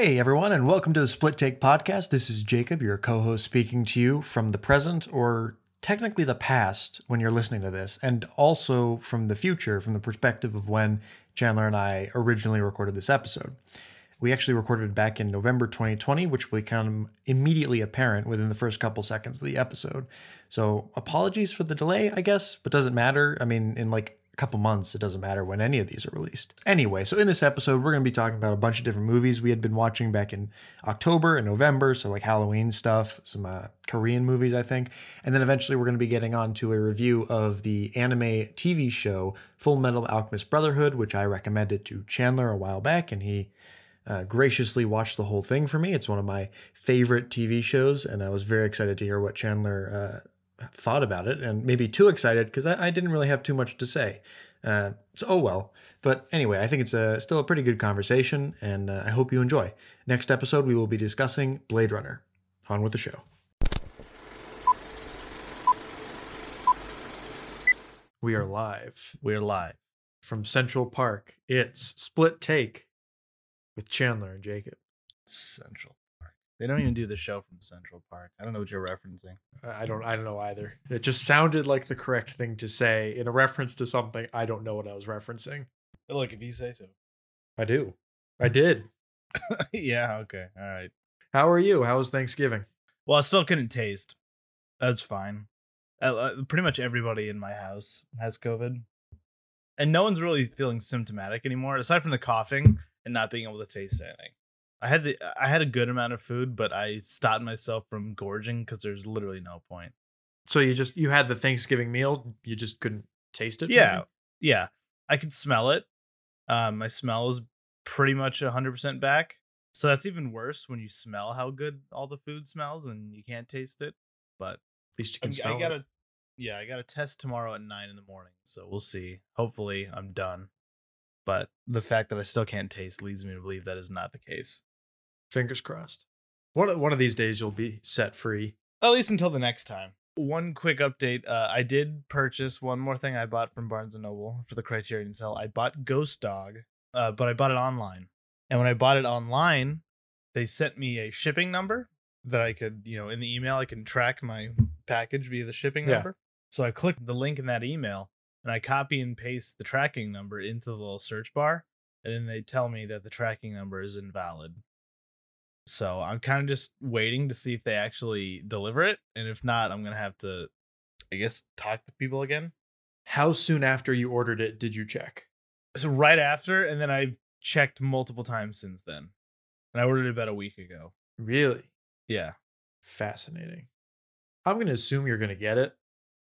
Hey everyone, and welcome to the Split Take Podcast. This is Jacob, your co host, speaking to you from the present, or technically the past when you're listening to this, and also from the future, from the perspective of when Chandler and I originally recorded this episode. We actually recorded it back in November 2020, which will become immediately apparent within the first couple seconds of the episode. So apologies for the delay, I guess, but doesn't matter. I mean, in like couple months, it doesn't matter when any of these are released. Anyway, so in this episode, we're going to be talking about a bunch of different movies we had been watching back in October and November. So, like Halloween stuff, some uh, Korean movies, I think. And then eventually, we're going to be getting on to a review of the anime TV show Full Metal Alchemist Brotherhood, which I recommended to Chandler a while back, and he. Uh, graciously watched the whole thing for me. It's one of my favorite TV shows, and I was very excited to hear what Chandler uh, thought about it and maybe too excited because I, I, didn't really have too much to say. Uh, so, oh well. But anyway, I think it's a, still a pretty good conversation and uh, I hope you enjoy. Next episode, we will be discussing Blade Runner. On with the show. We are live. We're live. From Central Park. It's Split Take with Chandler and Jacob. Central they don't even do the show from Central Park. I don't know what you're referencing. I don't. I don't know either. It just sounded like the correct thing to say in a reference to something. I don't know what I was referencing. But look, if you say so, I do. I did. yeah. Okay. All right. How are you? How was Thanksgiving? Well, I still couldn't taste. That's fine. Uh, pretty much everybody in my house has COVID, and no one's really feeling symptomatic anymore, aside from the coughing and not being able to taste anything. I had the I had a good amount of food, but I stopped myself from gorging because there's literally no point. So you just you had the Thanksgiving meal, you just couldn't taste it. Yeah, maybe? yeah, I could smell it. Um, my smell is pretty much hundred percent back. So that's even worse when you smell how good all the food smells and you can't taste it. But at least you can I, smell I gotta, it. Yeah, I got a test tomorrow at nine in the morning, so we'll see. Hopefully, I'm done. But the fact that I still can't taste leads me to believe that is not the case. Fingers crossed. One one of these days you'll be set free. At least until the next time. One quick update. Uh, I did purchase one more thing I bought from Barnes and Noble for the Criterion sale. I bought Ghost Dog, uh, but I bought it online. And when I bought it online, they sent me a shipping number that I could, you know, in the email I can track my package via the shipping yeah. number. So I clicked the link in that email and I copy and paste the tracking number into the little search bar, and then they tell me that the tracking number is invalid. So I'm kind of just waiting to see if they actually deliver it, and if not, I'm gonna have to, I guess, talk to people again. How soon after you ordered it did you check? So right after, and then I've checked multiple times since then. And I ordered it about a week ago. Really? Yeah. Fascinating. I'm gonna assume you're gonna get it.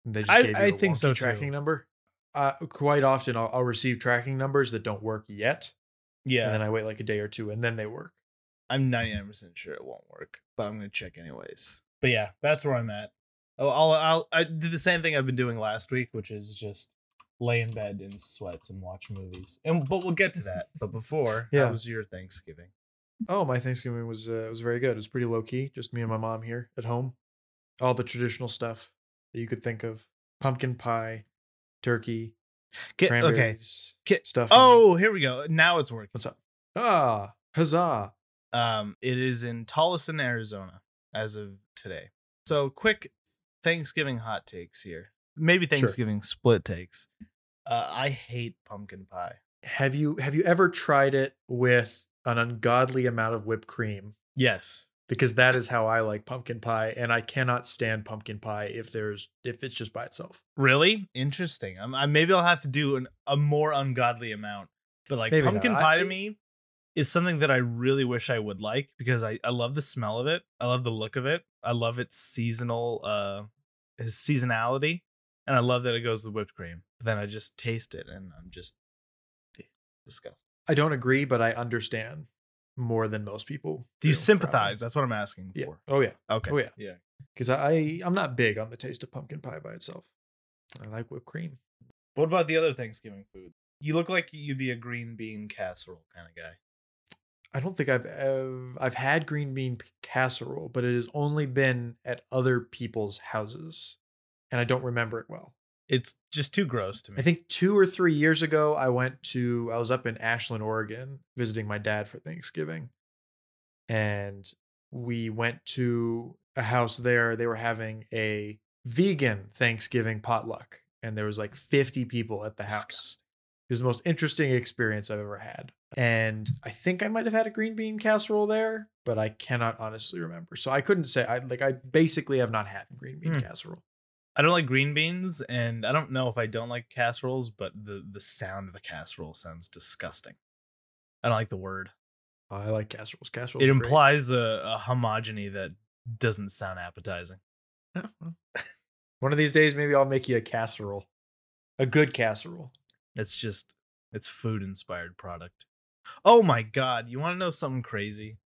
They just I, gave you I think so tracking too. number. Uh, quite often, I'll, I'll receive tracking numbers that don't work yet. Yeah. And then I wait like a day or two, and then they work. I'm 99% sure it won't work, but I'm going to check anyways. But yeah, that's where I'm at. I'll, I'll, I'll, I did the same thing I've been doing last week, which is just lay in bed in sweats and watch movies. And but we'll get to that. But before, yeah. how was your Thanksgiving? Oh, my Thanksgiving was uh, was very good. It was pretty low key, just me and my mom here at home. All the traditional stuff that you could think of: pumpkin pie, turkey, Get, cranberries, okay. Get, stuff. Oh, here we go. Now it's working. What's up? Ah, huzzah! Um, it is in Tolleson, Arizona, as of today. So, quick Thanksgiving hot takes here. Maybe Thanksgiving sure. split takes. Uh, I hate pumpkin pie. Have you have you ever tried it with an ungodly amount of whipped cream? Yes, because that is how I like pumpkin pie, and I cannot stand pumpkin pie if there's if it's just by itself. Really interesting. I'm, I, maybe I'll have to do an, a more ungodly amount. But like maybe pumpkin not. pie I, to me is something that I really wish I would like because I, I love the smell of it. I love the look of it. I love its seasonal uh his seasonality. And I love that it goes with whipped cream. But then I just taste it and I'm just disgusted. I don't agree, but I understand more than most people. Do you sympathize? Probably. That's what I'm asking yeah. for. Oh yeah. Okay. Oh yeah. Yeah. Because I I'm not big on the taste of pumpkin pie by itself. I like whipped cream. What about the other Thanksgiving food? You look like you'd be a green bean casserole kind of guy. I don't think I've ever, I've had green bean casserole, but it has only been at other people's houses, and I don't remember it well. It's just too gross to me. I think two or three years ago, I went to I was up in Ashland, Oregon, visiting my dad for Thanksgiving, and we went to a house there. They were having a vegan Thanksgiving potluck, and there was like 50 people at the house. It was the most interesting experience I've ever had. And I think I might have had a green bean casserole there, but I cannot honestly remember. So I couldn't say I like I basically have not had green bean Hmm. casserole. I don't like green beans, and I don't know if I don't like casseroles, but the the sound of a casserole sounds disgusting. I don't like the word. I like casseroles. Casseroles. it are great. implies a, a homogeny that doesn't sound appetizing. Well. One of these days, maybe I'll make you a casserole, a good casserole. It's just it's food inspired product. Oh my god, you want to know something crazy?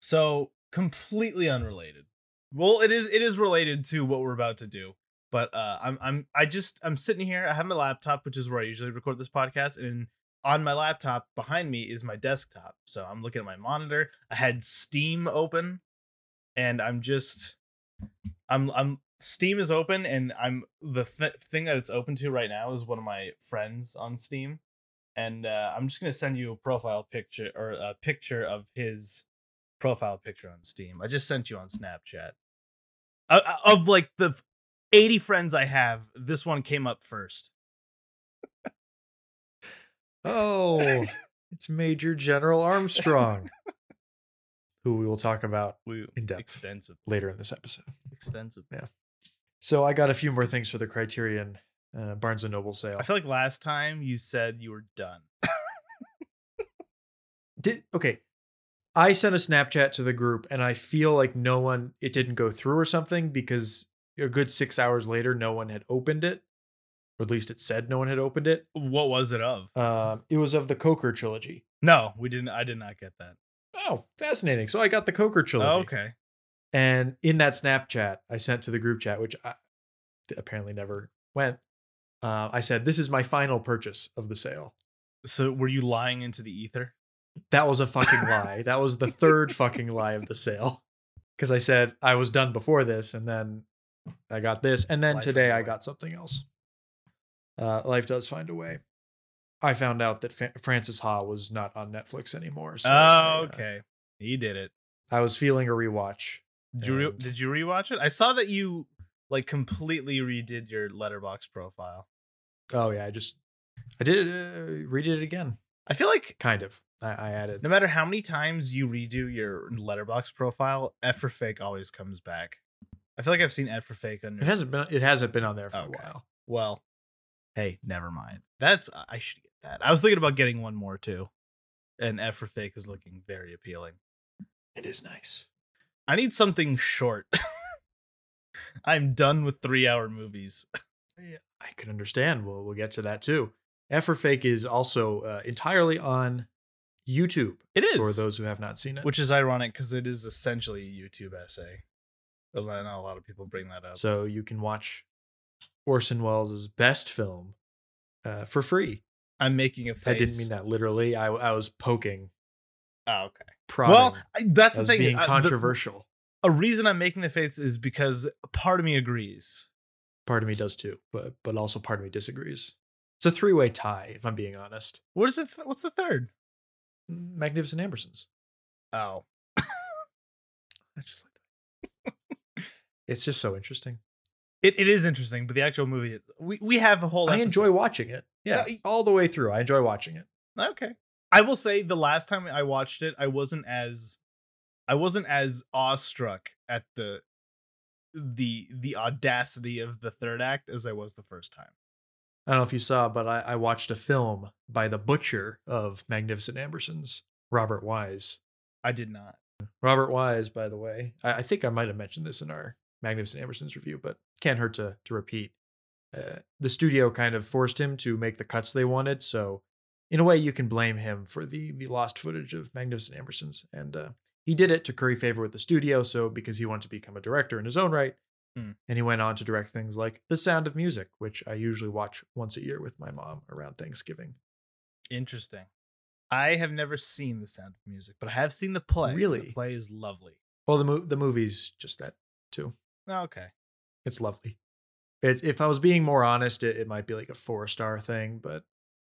So, completely unrelated. Well, it is it is related to what we're about to do. But uh I'm I'm I just I'm sitting here, I have my laptop, which is where I usually record this podcast, and on my laptop behind me is my desktop. So I'm looking at my monitor. I had Steam open and I'm just I'm I'm Steam is open and I'm the th- thing that it's open to right now is one of my friends on Steam and uh, I'm just gonna send you a profile picture or a picture of his profile picture on Steam. I just sent you on Snapchat. Uh, uh, of like the 80 friends I have, this one came up first. Oh, it's Major General Armstrong, who we will talk about We In depth. extensive, later in this episode. extensive. So I got a few more things for the Criterion uh, Barnes and Noble sale. I feel like last time you said you were done. Did okay. I sent a Snapchat to the group, and I feel like no one it didn't go through or something because a good six hours later, no one had opened it, or at least it said no one had opened it. What was it of? Um, it was of the Koker trilogy. No, we didn't. I did not get that. Oh, fascinating! So I got the Koker trilogy. Oh, okay. And in that Snapchat I sent to the group chat, which I, apparently never went, uh, I said, "This is my final purchase of the sale." So were you lying into the ether? That was a fucking lie. That was the third fucking lie of the sale. Because I said I was done before this, and then I got this, and then Life today I got something else. Uh, life does find a way. I found out that Fa- Frances Ha was not on Netflix anymore. So I, oh, uh, okay. He did it. I was feeling a rewatch. Did you re- did you rewatch it? I saw that you like completely redid your Letterboxd profile. Oh yeah, I just I did uh, redid it again. I feel like Kind of. I, I added. no matter how many times you redo your Letterboxd profile, F for fake always comes back. I feel like I've seen F for fake on It hasn't been. It hasn't been on there for Okay. a while. well. Hey, never mind. That's I should get that. I was thinking about getting one more too. And F for fake is looking very appealing. It is nice. I need something short. I'm done with three hour movies. Yeah, I can understand. Well, we'll get to that too. F for Fake is also uh, entirely on YouTube It is for those who have not seen it. which is ironic because it is essentially a YouTube essay. Know a lot of people bring that up. so you can watch Orson Welles' best film uh, for free. I'm making a face. I didn't mean that literally. I, I was poking, Oh, okay. Well, that's the thing. being uh, the- controversial. a reason I'm making the face is because part of me agrees. part of me does too, but but also part of me disagrees. It's a three way tie, if I'm being honest. What is it? th- What's the third? Magnificent Ambersons. Oh, I just like that. it's just so interesting. it, it is interesting, but the actual movie, we we have a whole. I episode. enjoy watching it. Yeah, all the way through. I enjoy watching it. Okay. I will say the last time I watched it, I wasn't as I wasn't as awestruck at the the the audacity of the third act as I was the first time. I don't know if you saw, but I, I watched a film by the butcher of Magnificent Ambersons, Robert Wise. I did not. Robert Wise, by the way, I, I think I might have mentioned this in our Magnificent Ambersons review, but can't hurt to to repeat. Uh, the studio kind of forced him to make the cuts they wanted, so in a way, you can blame him for the the lost footage of Magnificent Ambersons, and uh, he did it to curry favor with the studio. So because he wanted to become a director in his own right, Hmm. and he went on to direct things like The Sound of Music, which I usually watch once a year with my mom around Thanksgiving. Interesting. I have never seen The Sound of Music, but I have seen the play. Really? The play is lovely. Well, the mo- the movie's just that too. Oh, Okay. It's lovely. It's, if I was being more honest, it, it might be like a four star thing, but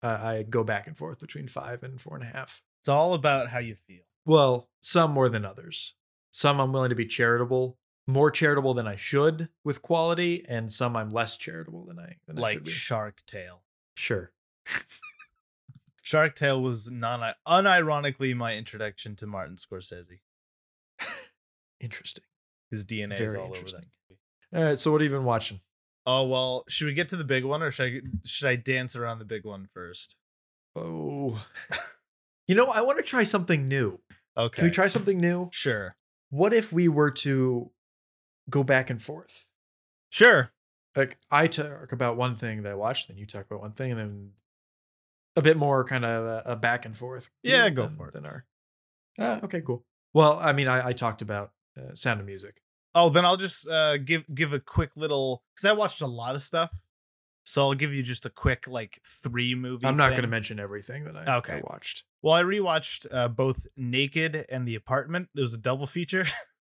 uh, I go back and forth between five and four and a half. It's all about how you feel. Well, some more than others. Some I'm willing to be charitable, more charitable than I should with quality, and some I'm less charitable than I than I like should be. Shark Tale. Sure. Shark Tale was non unironically my introduction to Martin Scorsese. Interesting. His DNA is all over that. interesting. All right. So what have you been watching? Oh well, should we get to the big one, or should I should I dance around the big one first? Oh. you know, I want to try something new. Okay, Can we try something new? Sure, What if we were to go back and forth? sure. Like I talk about one thing that I watched, then you talk about one thing, and then a bit more kind of a, a back and forth. Yeah, go than- for it. Than our. Ah, okay, cool. Well, I mean, I, I talked about uh, Sound of Music. Oh, then I'll just uh, give give a quick little because I watched a lot of stuff, so I'll give you just a quick like three movie. I'm not going to mention everything that I, Okay. I watched. Well, I rewatched uh, both Naked and The Apartment. It was a double feature,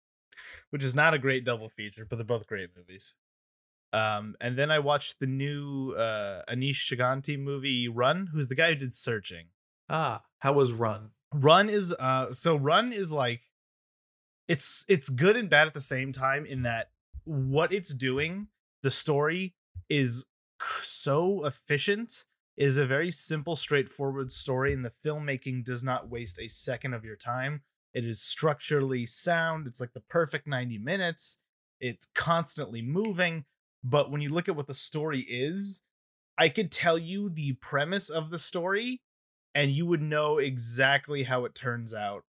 which is not a great double feature, but they're both great movies. Um, and then I watched the new uh, Aneesh Chaganty movie Run, who's the guy who did Searching. Ah, how was Run? Run is uh, so Run is like it's it's good and bad at the same time in that what it's doing, the story is so efficient is a very simple, straightforward story, and the filmmaking does not waste a second of your time. It is structurally sound. It's like the perfect 90 minutes. It's constantly moving. But when you look at what the story is, I could tell you the premise of the story, and you would know exactly how it turns out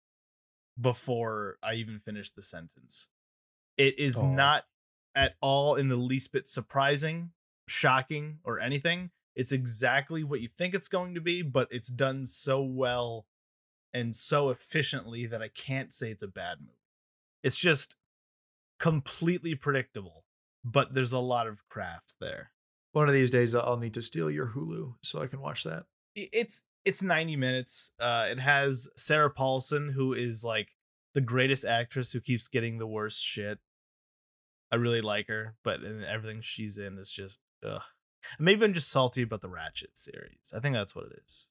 before I even finish the sentence. It is Aw. not at all in the least bit surprising, shocking, or anything. It's exactly what you think it's going to be, but it's done so well and so efficiently that I can't say it's a bad movie. It's just completely predictable, but there's a lot of craft there. One of these days, I'll need to steal your Hulu so I can watch that. It's it's 90 minutes. Uh it has Sarah Paulson who is like the greatest actress who keeps getting the worst shit. I really like her, but in everything she's in is just ugh. Maybe I'm just salty about the Ratched series. I think that's what it is.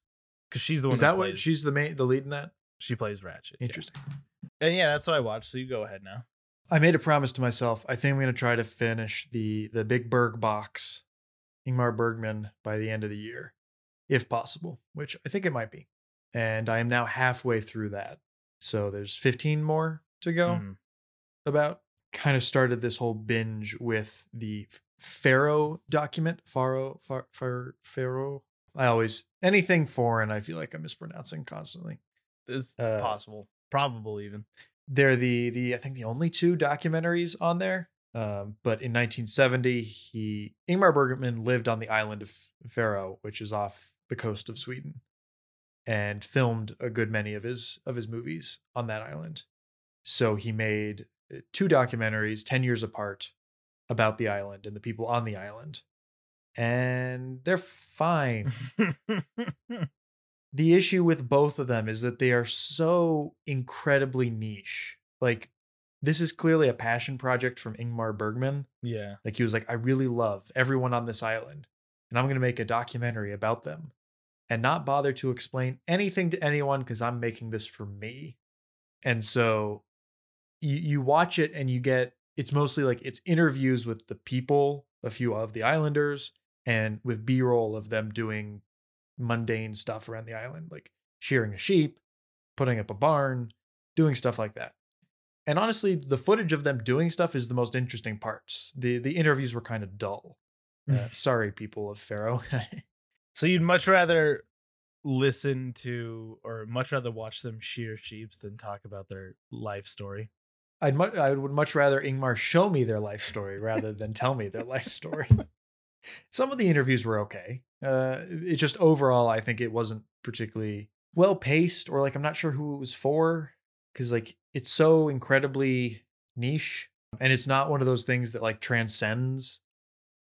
Cuz she's the one Is that what she's the main, the lead in that? she plays Ratched. yeah. Interesting. And yeah, that's what I watched. So you go ahead now. I made a promise to myself. I think I'm going to try to finish the the Big Berg box, Ingmar Bergman, by the end of the year, if possible, which I think it might be. And I am now halfway through that. So there's 15 more to go. Mhm. About kind of started this whole binge with the Fårö document. Fårö, Phar- Phar- Fårö. I always anything foreign. I feel like I'm mispronouncing constantly. It's Uh, possible. Probable even. they're the the I think the only two documentaries on there. Um, but in 1970, he Ingmar Bergman lived on the island of Fårö, which is off the coast of Sweden, and filmed a good many of his of his movies on that island. So he made uh, two documentaries 10 years apart about the island and the people on the island. And they're fine the issue with both of them is that they are so incredibly niche. Like this is clearly a passion project from Ingmar Bergman. yeah. Like he was like, I really love everyone on this island, and I'm gonna make a documentary about them, and not bother to explain anything to anyone because I'm making this for me. And so you you watch it and you get it's mostly like it's interviews with the people, a few of the islanders, and with B-roll of them doing mundane stuff around the island, like shearing a sheep, putting up a barn, doing stuff like that. And honestly, the footage of them doing stuff is the most interesting parts. The the interviews were kind of dull. Uh, sorry, people of Fårö. So you'd much rather listen to or much rather watch them shear sheep than talk about their life story. I'd mu- I would much rather Ingmar show me their life story rather than tell me their life story. Some of the interviews were okay. Uh, it just overall, I think it wasn't particularly well paced, or like I'm not sure who it was for, because like it's so incredibly niche, and it's not one of those things that like transcends,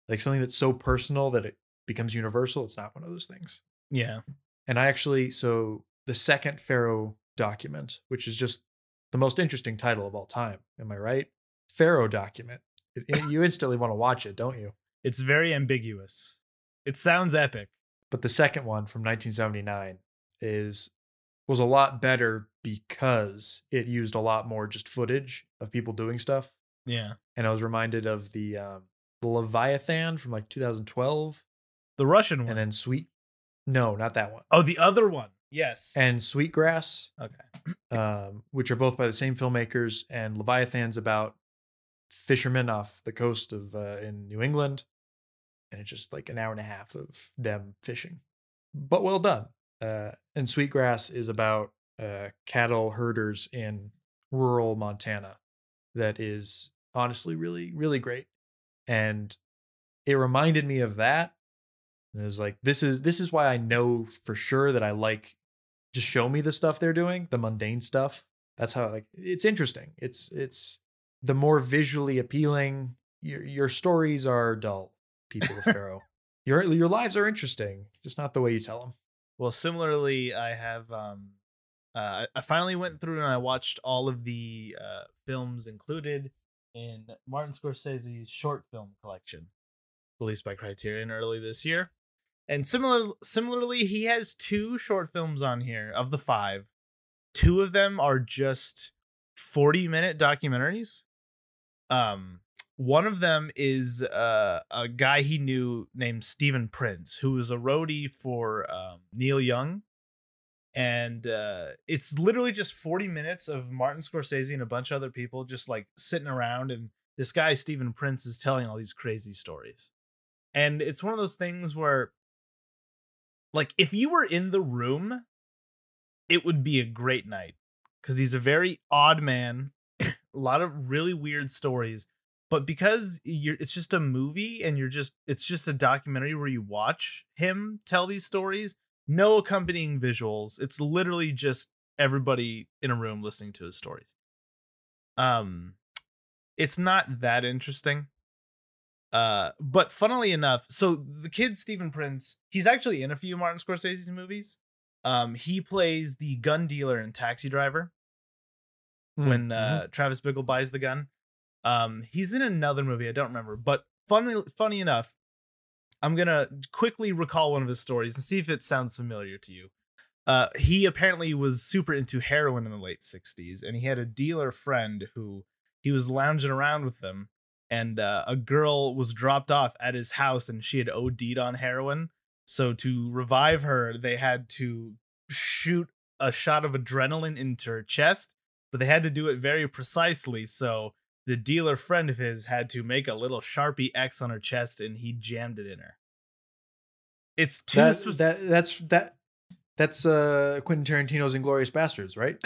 like something that's so personal that it becomes universal. It's not one of those things. Yeah. And I actually, so the second Fårö document, which is just the most interesting title of all time. Am I right? Fårö document. It- it- you instantly want to watch it, don't you? It's very ambiguous. It sounds epic. But the second one from 1979 is was a lot better because it used a lot more just footage of people doing stuff. Yeah. And I was reminded of the um, the Leviathan from like 2012, The Russian one. and then Sweet. No, not that one. oh, the other one. Yes. And Sweetgrass, okay. um, which are both by the same filmmakers, and Leviathan's about fishermen off the coast of uh, in New England, and it's just like an hour and a half of them fishing, but well done. Uh, and Sweetgrass is about uh, cattle herders in rural Montana. That is honestly really really great, and it reminded me of that. And it was like this is this is why I know for sure that I like just show me the stuff they're doing, the mundane stuff. That's how like it's interesting. It's it's the more visually appealing. Your your stories are dull, people of Fårö. Your your lives are interesting, just not the way you tell them. Well, similarly, I have um uh I finally went through and I watched all of the uh films included in Martin Scorsese's short film collection released by Criterion early this year. And similar similarly, he has two short films on here of the 5. Two of them are just 40 minute documentaries. Um one of them is uh, a guy he knew named Steven Prince, who was a roadie for um, Neil Young. And uh, it's literally just 40 minutes of Martin Scorsese and a bunch of other people just like sitting around. And this guy, Steven Prince, is telling all these crazy stories. And it's one of those things where, like, if you were in the room, it would be a great night because he's a very odd man, a lot of really weird stories but because you're it's just a movie and you're just it's just a documentary where you watch him tell these stories no accompanying visuals. It's literally just everybody in a room listening to his stories. Um it's not that interesting. Uh but funnily enough so the kid Steven Prince he's actually in a few Martin Scorsese's movies. Um he plays the gun dealer in Taxi Driver when Mhm. uh Travis Bickle buys the gun. Um, he's in another movie I don't remember, but funny funny enough, I'm gonna quickly recall one of his stories and see if it sounds familiar to you. Uh, he apparently was super into heroin in the late '60s, and he had a dealer friend who he was lounging around with them, and uh, a girl was dropped off at his house, and she had OD'd on heroin. So to revive her, they had to shoot a shot of adrenaline into her chest, but they had to do it very precisely. So the dealer friend of his had to make a little sharpie X on her chest and he jammed it in her. It's too that, spec- that that's that that's uh Quentin Tarantino's Inglourious Basterds, right?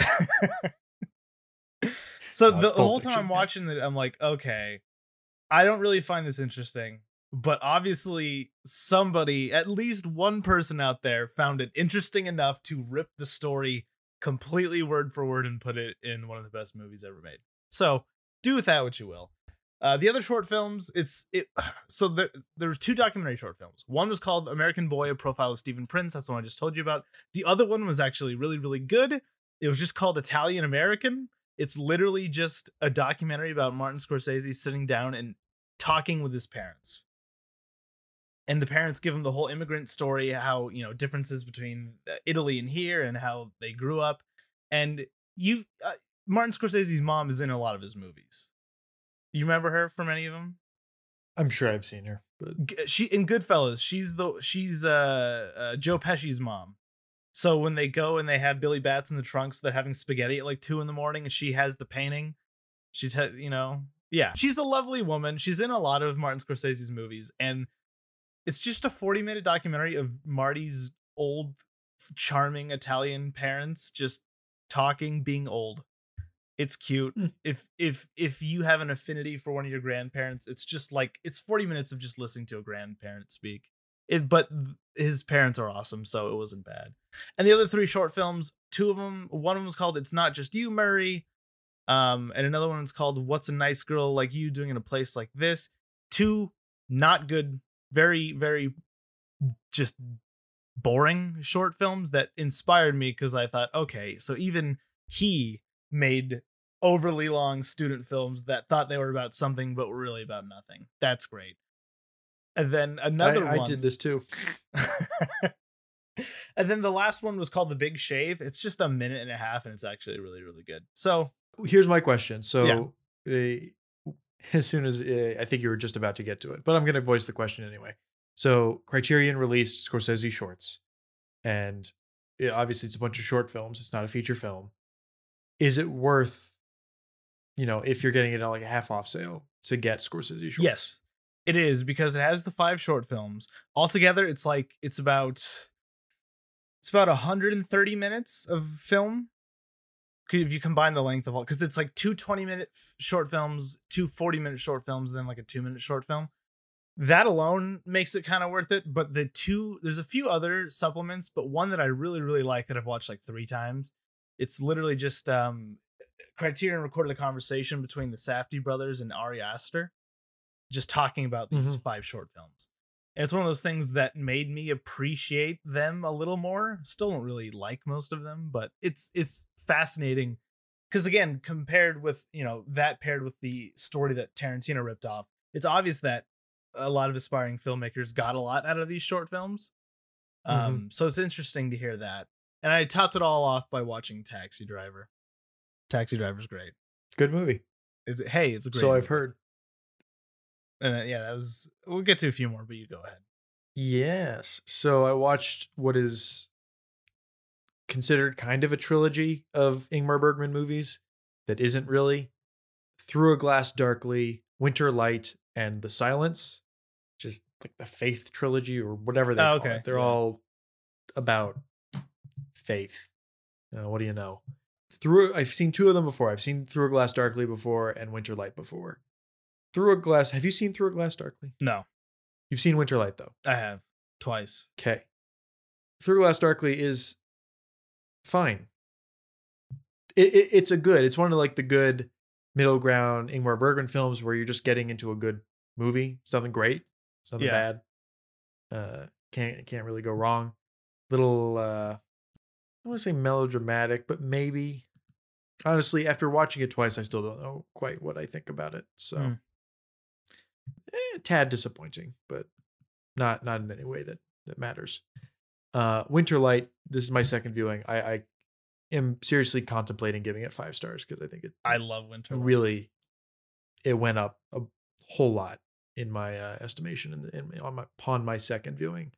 so No, the it's whole time I'm watching it, I'm like, okay, I don't really find this interesting. But obviously, somebody, at least one person out there, found it interesting enough to rip the story completely word for word and put it in one of the best movies ever made. So do with that what you will. Uh, the other short films, it's it. So there, there's two documentary short films. One was called American Boy: A Profile of Steven Prince. That's the one I just told you about. The other one was actually really, really good. It was just called Italian American. It's literally just a documentary about Martin Scorsese sitting down and talking with his parents. And the parents give him the whole immigrant story, how you know differences between uh, Italy and here, and how they grew up. And you, uh, Martin Scorsese's mom is in a lot of his movies. You remember her from any of them? I'm sure I've seen her, but She in Goodfellas, she's the she's uh, uh Joe Pesci's mom. So when they go and they have Billy Batts in the trunks, they're having spaghetti at like two in the morning, and she has the painting. She, te- you know, yeah, she's a lovely woman. She's in a lot of Martin Scorsese's movies, and it's just a 40 minute documentary of Marty's old, charming Italian parents just talking, being old. It's cute. Hmm. If if if you have an affinity for one of your grandparents, it's just like it's 40 minutes of just listening to a grandparent speak. It, but his parents are awesome, so it wasn't bad. And the other three short films, two of them, one of them was called "It's Not Just You, Murray," um, and another one's called "What's a Nice Girl Like You Doing in a Place Like This." Two not good, very very just boring short films that inspired me because I thought, okay, so even he made overly long student films that thought they were about something but were really about nothing. That's great. And then another I, one I did this too. and then the last one was called The Big Shave. It's just a minute and a half, and it's actually really, really good. So Here's my question. So, uh, as soon as uh, I think you were just about to get to it, but I'm going to voice the question anyway. So, Criterion released Scorsese shorts, and it, obviously it's a bunch of short films. It's not a feature film. Is it worth, you know, if you're getting it on like a half off sale to get Scorsese shorts? yes, it is because it has the five short films altogether. It's like it's about it's about 130 minutes of film. If you combine the length of all, because it's like two 20 minute f- short films, two 40 minute short films, then like a two minute short film. That alone makes it kind of worth it. But the two, there's a few other supplements, but one that I really, really like that I've watched like three times. It's literally just um Criterion recorded a conversation between the Safdie brothers and Ari Aster, just talking about these five short films. And it's one of those things that made me appreciate them a little more. Still don't really like most of them, but it's it's fascinating because again, compared with you know that paired with the story that Tarantino ripped off, it's obvious that a lot of aspiring filmmakers got a lot out of these short films. Um, so it's interesting to hear that. And I topped it all off by watching Taxi Driver. Taxi Driver's great. Good movie. It's, hey, it's a great. So I've heard. And uh, yeah, that was. We'll get to a few more, but you go ahead. Yes. So I watched what is considered kind of a trilogy of Ingmar Bergman movies that isn't really Through a Glass Darkly, Winter Light, and The Silence. Just like the Faith trilogy or whatever they Oh, call okay. it. They're Yeah. all about faith. Uh, what do you know? Through I've seen two of them before. I've seen Through a Glass Darkly before and Winter Light before. Through a Glass, have you seen Through a Glass Darkly? No, You've seen Winter Light though. I have twice. Okay. Through a Glass Darkly is fine. It, it, it's a good. It's one of like the good middle ground Ingmar Bergman films where you're just getting into a good movie, something great, something Yeah. bad. Uh, can't can't really go wrong. Little uh, I want to say melodramatic, but maybe. Honestly, after watching it twice, I still don't know quite what I think about it. So, Hmm. eh, tad disappointing, but not not in any way that that matters. Uh, Winterlight. This is my second viewing. I, I am seriously contemplating giving it five stars because I think it I love Winter. Really it went up a whole lot in my uh, estimation in, the, in on my upon my second viewing.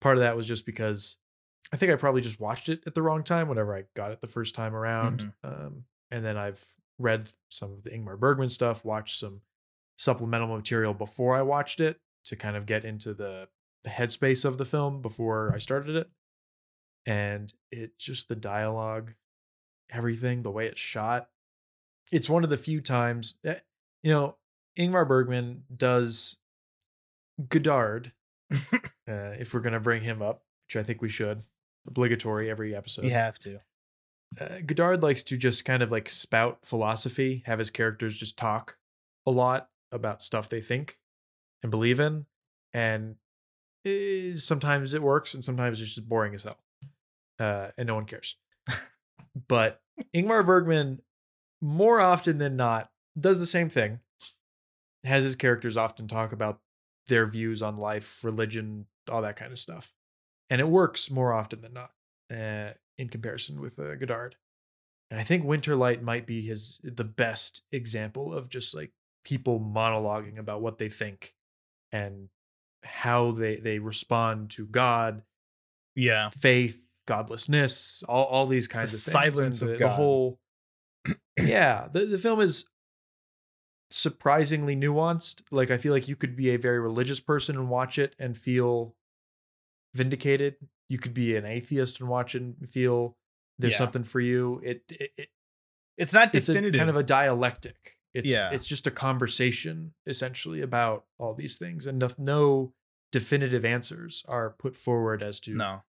Part of that was just because I think I probably just watched it at the wrong time whenever I got it the first time around. Um, and then I've read some of the Ingmar Bergman stuff, watched some supplemental material before I watched it to kind of get into the, the headspace of the film before I started it. And it just the dialogue, everything, the way it's shot. It's one of the few times that, you know, Ingmar Bergman does Godard, uh, if we're going to bring him up, which I think we should, obligatory every episode. you have to. Uh, Godard likes to just kind of like spout philosophy, have his characters just talk a lot about stuff they think and believe in. And eh, sometimes it works and sometimes it's just boring as hell. Uh, and no one cares. but Ingmar Bergman, more often than not, does the same thing. Has his characters often talk about their views on life, religion, all that kind of stuff. And it works more often than not uh, in comparison with uh, Godard. And I think Winterlight might be his the best example of just like people monologuing about what they think and how they they respond to God, Yeah. faith, godlessness, all, all these kinds The of things. silence and of the, the whole yeah, the, the film is surprisingly nuanced. Like I feel like you could be a very religious person and watch it and feel vindicated. You could be an atheist and watch it and feel there's Yeah. something for you. It, it, it It's not definitive. it's kind of a dialectic. It's Yeah. it's just a conversation essentially about all these things, and no, no definitive answers are put forward as to no.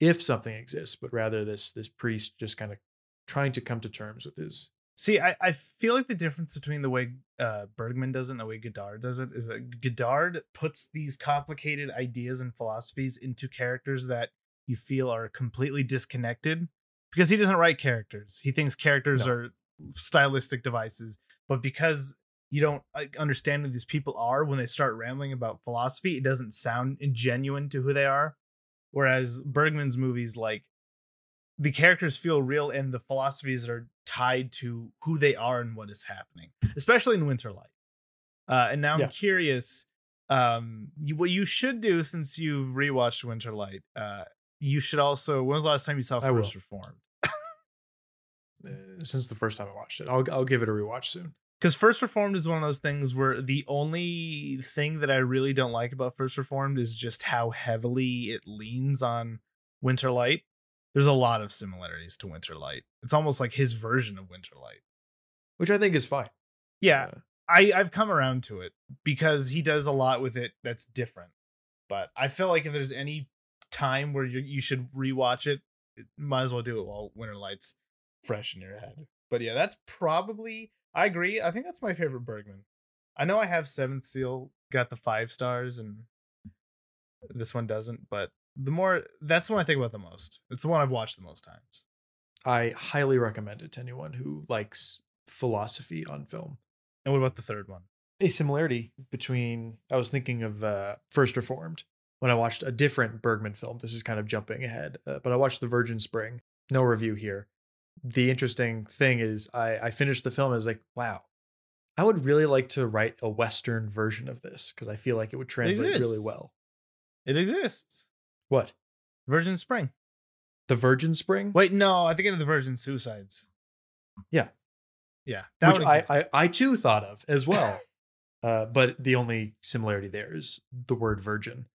if something exists, but rather this this priest just kind of trying to come to terms with his. See, I, I feel like the difference between the way uh, Bergman does it and the way Godard does it is that Godard puts these complicated ideas and philosophies into characters that you feel are completely disconnected because he doesn't write characters. He thinks characters No. are stylistic devices, but because you don't like, understand who these people are when they start rambling about philosophy, it doesn't sound genuine to who they are. Whereas Bergman's movies, like the characters feel real and the philosophies are tied to who they are and what is happening, especially in Winterlight. Uh, and now I'm Yeah. curious, um, you, what you should do since you've rewatched Winterlight, uh, you should also. When was the last time you saw I will. First Reformed? Uh, since the first time I watched it, I'll I'll give it a rewatch soon. Because First Reformed is one of those things where the only thing that I really don't like about First Reformed is just how heavily it leans on Winterlight. There's a lot of similarities to Winterlight. It's almost like his version of Winterlight. which I think is fine. Yeah, Uh, I I've come around to it because he does a lot with it that's different. But I feel like if there's any time where you you should rewatch it, it might as well do it while Winterlight's fresh in your head. But yeah, that's probably I agree. I think that's my favorite Bergman. I know I have Seventh Seal got the five stars and this one doesn't, but the more that's the one I think about the most. It's the one I've watched the most times. I highly recommend it to anyone who likes philosophy on film. And what about the third one? A similarity between I was thinking of uh, First Reformed when I watched a different Bergman film. This is kind of jumping ahead, uh, but I watched The Virgin Spring. No review here. The interesting thing is, I, I finished the film. And I was like, wow, I would really like to write a Western version of this because I feel like it would translate really well. It exists. What? Virgin Spring. The Virgin Spring? Wait, no, I think of the Virgin Suicides. Yeah. Yeah. That which I. I I too thought of as well. uh, but the only similarity there is the word virgin.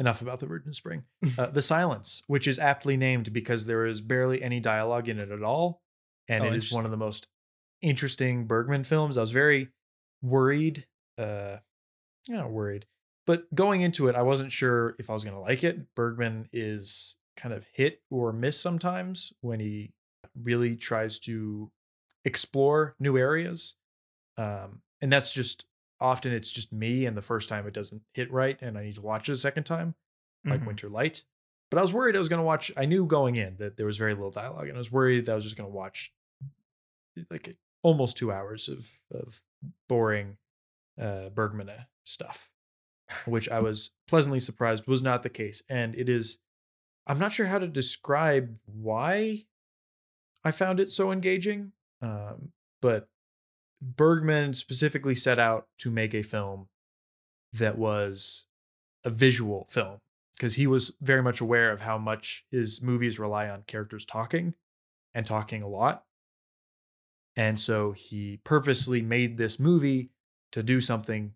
Enough about the Virgin Spring. Uh, the Silence, which is aptly named because there is barely any dialogue in it at all, and Oh, it is one of the most interesting Bergman films. I was very worried, uh, not worried, but going into it, I wasn't sure if I was going to like it. Bergman is kind of hit or miss sometimes when he really tries to explore new areas. Um, and that's just often it's just me, and the first time it doesn't hit right, and I need to watch it a second time, like Mhm. Winter Light. But I was worried I was going to watch. I knew going in that there was very little dialogue, and I was worried that I was just going to watch like almost two hours of of boring uh, Bergman stuff, which I was pleasantly surprised was not the case. And it is, I'm not sure how to describe why I found it so engaging, um, but Bergman specifically set out to make a film that was a visual film because he was very much aware of how much his movies rely on characters talking and talking a lot. And so he purposely made this movie to do something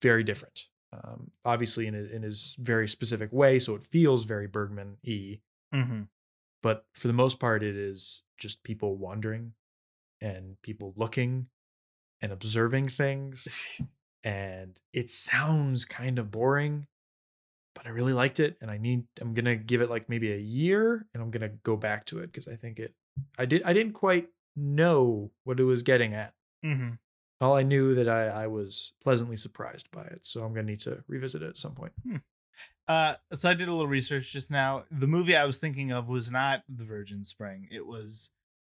very different. Um, obviously, in, a- in his very specific way. So it feels very Bergman y. Mhm. But for the most part, it is just people wandering and people looking and observing things. and it sounds kind of boring, but I really liked it. And I need, I'm going to give it like maybe a year and I'm going to go back to it because I think it, I did, I didn't quite know what it was getting at. Mhm. All I knew that I, I was pleasantly surprised by it. So I'm going to need to revisit it at some point. Uh, so I did a little research just now. The movie I was thinking of was not The Virgin Spring. It was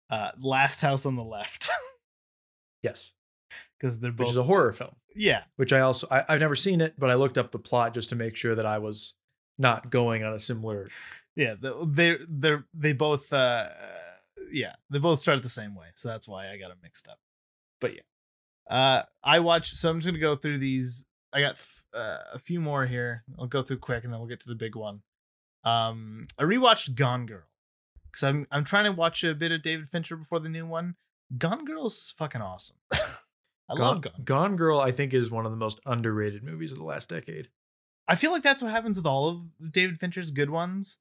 uh, Last House on the Left Yes. because they're Which both is a horror film. yeah. which I also I, I've never seen it, but I looked up the plot just to make sure that I was not going on a similar. Yeah, they they they both uh yeah, they both start the same way. So that's why I got them mixed up. But yeah. Uh I watched so I'm just going to go through these. I got f- uh, a few more here. I'll go through quick and then we'll get to the big one. Um I rewatched Gone Girl cuz I'm I'm trying to watch a bit of David Fincher before the new one. Gone Girl's fucking awesome. I love Gone. Girl. Gone Girl. I think is one of the most underrated movies of the last decade. I feel like that's what happens with all of David Fincher's good ones.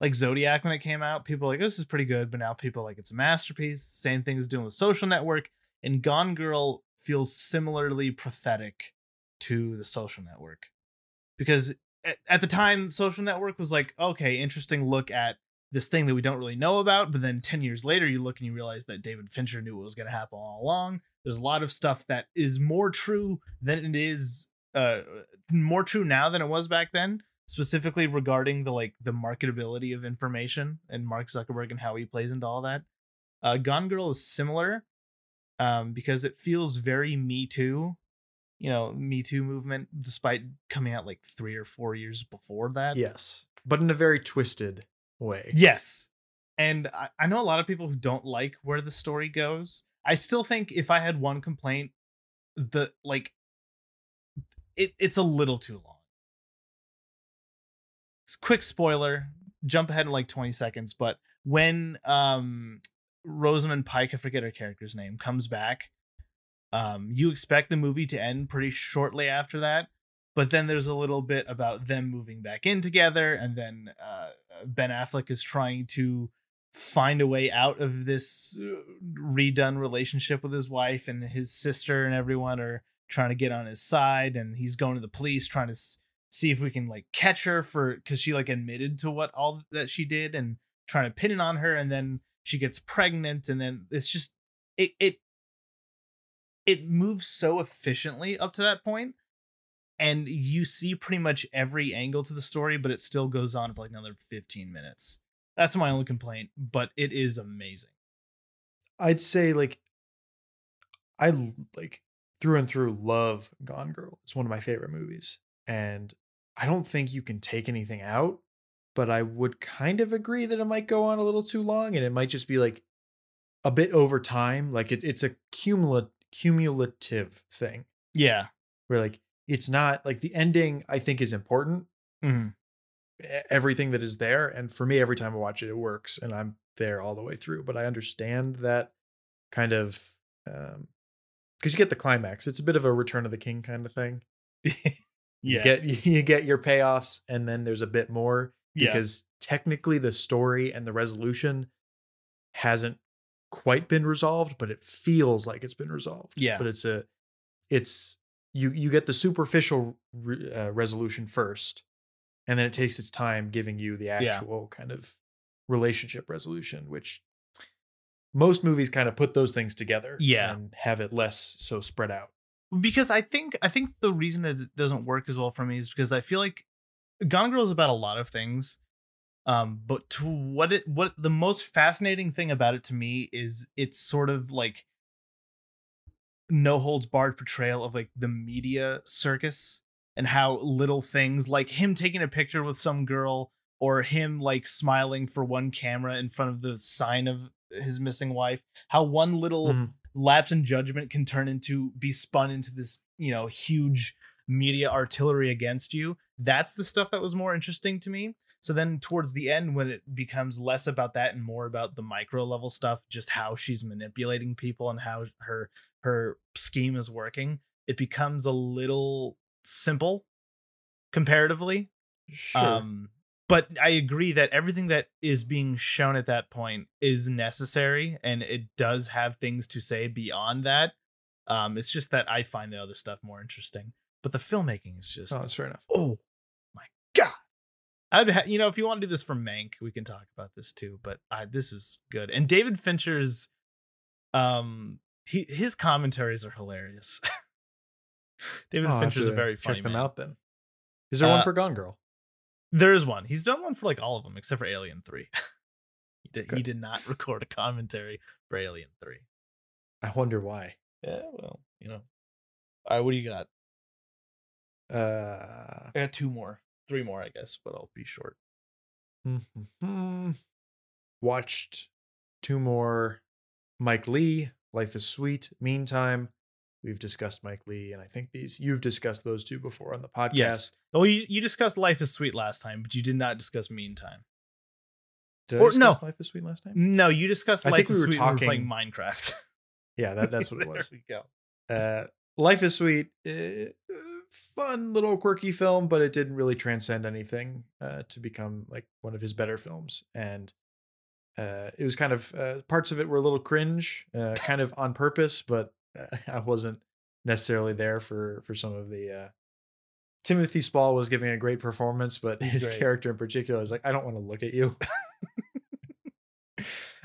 Like Zodiac when it came out, people were like this is pretty good, but now people are like it's a masterpiece. Same thing is doing with Social Network, and Gone Girl feels similarly prophetic to the Social Network, because at, at the time, Social Network was like okay, interesting look at this thing that we don't really know about, but then ten years later, you look and you realize that David Fincher knew what was going to happen all along. There's a lot of stuff that is more true than it is uh more true now than it was back then specifically regarding the like the marketability of information and mark zuckerberg and how he plays into all that. Uh gone girl is similar um because it feels very me too you know me too movement despite coming out like three or four years before that Yes. but in a very twisted way. Yes. And I, I know a lot of people who don't like where the story goes. I still think if I had one complaint, the like it it's a little too long. Quick spoiler, jump ahead in like 20 seconds, but when um Rosamund Pike, I forget her character's name, comes back, um, you expect the movie to end pretty shortly after that. But then there's a little bit about them moving back in together, and then uh, Ben Affleck is trying to find a way out of this uh, redone relationship with his wife, and his sister and everyone are trying to get on his side, and he's going to the police trying to s- see if we can like catch her for because she like admitted to what all that she did and trying to pin it on her, and then she gets pregnant, and then it's just it it it moves so efficiently up to that point and you see pretty much every angle to the story but it still goes on for like another 15 minutes that's my only complaint but it is amazing I'd say like i like through and through love Gone Girl. It's one of my favorite movies. And I don't think you can take anything out, but I would kind of agree that it might go on a little too long and it might just be like a bit over time. Like it, it's a cumula- cumulative thing yeah where like it's not like the ending I think is important. mm-hmm. Everything that is there. And for me, every time I watch it, it works and I'm there all the way through. But I understand that kind of um because you get the climax. It's a bit of a return of the king kind of thing. yeah You get you get your payoffs and then there's a bit more yeah because technically the story and the resolution hasn't quite been resolved, but it feels like it's been resolved. Yeah. But it's a it's you you get the superficial re, uh, resolution first and then it takes its time giving you the actual kind of relationship resolution which most movies kind of put those things together Yeah. and have it less so spread out. because I think I think the reason that it doesn't work as well for me is because I feel like Gone Girl is about a lot of things. Um, but to what it what the most fascinating thing about it to me is it's sort of like no holds barred portrayal of like the media circus and how little things like him taking a picture with some girl or him like smiling for one camera in front of the sign of his missing wife how one little Mhm. lapse in judgment can turn into be spun into this you know huge media artillery against you that's the stuff that was more interesting to me so then towards the end when it becomes less about that and more about the micro level stuff just how she's manipulating people and how her her scheme is working it becomes a little simple comparatively Sure. um, but I agree that everything that is being shown at that point is necessary, and it does have things to say beyond that. Um, it's just that I find the other stuff more interesting. But the filmmaking is just oh, that's fair enough. oh god. I'd ha- you know if you want to do this for Mank, we can talk about this too. But uh, this is good, and David Fincher's um he his commentaries are hilarious. David Oh, Fincher's a very funny check them man. out then. Is there Uh, one for Gone Girl? There is one. He's done one for like all of them except for Alien 3. he, did, he did not record a commentary for Alien 3. I wonder why. Yeah, well, you know. All right, what do you got? Uh, I got two more. Three more, I guess, but I'll be short. mhm. Watched two more Mike Leigh, Life is Sweet. Meantime, we've discussed Mike Leigh, and I think these you've discussed those two before on the podcast. Yes. Well, you, you discussed Life is Sweet last time, but you did not discuss Meantime. Did Or- no. Life is Sweet last time? No, you discussed I Life think is we were Sweet when we were playing talking- Minecraft. Yeah, that, that's what it was. there we go. Uh, Life is Sweet, uh, fun little quirky film, but it didn't really transcend anything uh, to become like one of his better films. And uh, it was kind of uh, parts of it were a little cringe, uh, kind of on purpose, but uh, I wasn't necessarily there for for some of the. Uh, Timothy Spall was giving a great performance, but his great. character in particular is like, I don't want to look at you.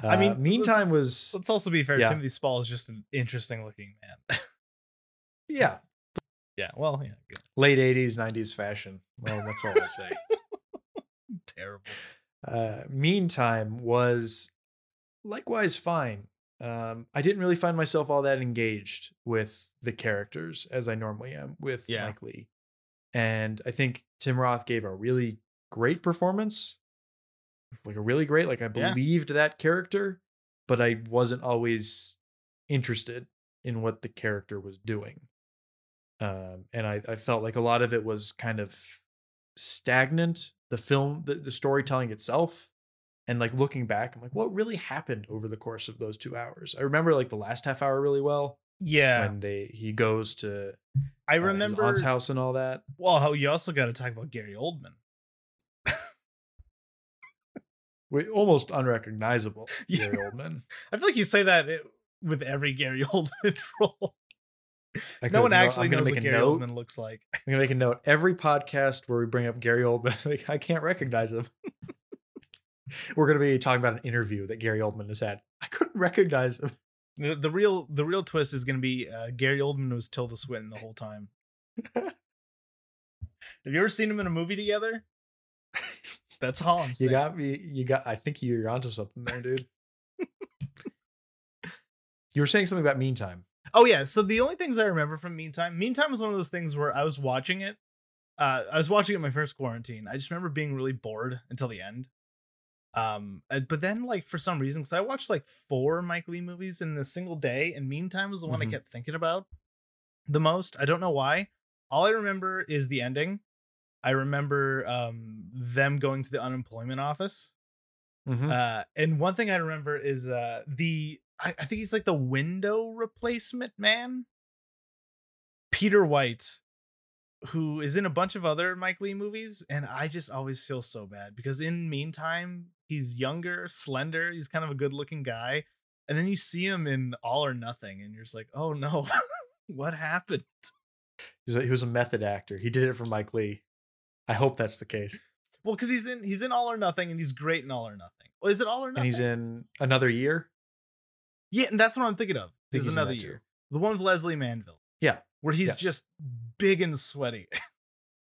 I mean, meantime was Let's also be fair. Yeah. Timothy Spall is just an interesting looking man. yeah yeah, well, yeah, good. late '80s, '90s fashion. Well, that's all I'll say. Terrible. uh, meantime was likewise fine. Um, I didn't really find myself all that engaged with the characters as I normally am with Yeah. Mike Leigh. And I think Tim Roth gave a really great performance, like a really great. Like I Yeah. believed that character, but I wasn't always interested in what the character was doing. Um, and I, I felt like a lot of it was kind of stagnant. The film, the, the storytelling itself, and like looking back, I'm like, what really happened over the course of those two hours? I remember like the last half hour really well Yeah, when they he goes to I uh, his remember. aunt's house and all that. Well, how you also got to talk about Gary Oldman. We almost unrecognizable. Yeah. Gary Oldman. I feel like you say that it, with every Gary Oldman role. I no one know, actually gonna knows make what a Gary note. Oldman looks like. I'm gonna make a note. Every podcast where we bring up Gary Oldman, like I can't recognize him. We're gonna be talking about an interview that Gary Oldman has had. I couldn't recognize him. The, the real the real twist is going to be uh, Gary Oldman was Tilda Swinton the whole time. Have you ever seen them in a movie together? That's all I'm saying. You got me. You got. I think you're onto something there, dude. you were saying something about Meantime. Oh yeah, so the only things I remember from Meantime, Meantime was one of those things where I was watching it. Uh, I was watching it my first quarantine. I just remember being really bored until the end. Um, but then like for some reason, because I watched like four Mike Leigh movies in a single day, and Meantime was the one Mhm. I kept thinking about the most. I don't know why. All I remember is the ending. I remember um them going to the unemployment office. Mhm. Uh, and one thing I remember is uh the I, I think he's like the window replacement man. Peter Wight, who is in a bunch of other Mike Leigh movies, and I just always feel so bad because in meantime, he's younger, slender, he's kind of a good-looking guy. And then you see him in All or Nothing, and you're just like, oh no, what happened? He's a- he was a method actor. He did it for Mike Leigh. I hope that's the case. Well, because he's in he's in All or Nothing, and he's great in All or Nothing. Well, is it All or Nothing? And he's in another year. Yeah, and that's what I'm thinking of. think There's he's another year. The one with Lesley Manville. Yeah. Where he's Yes. just big and sweaty.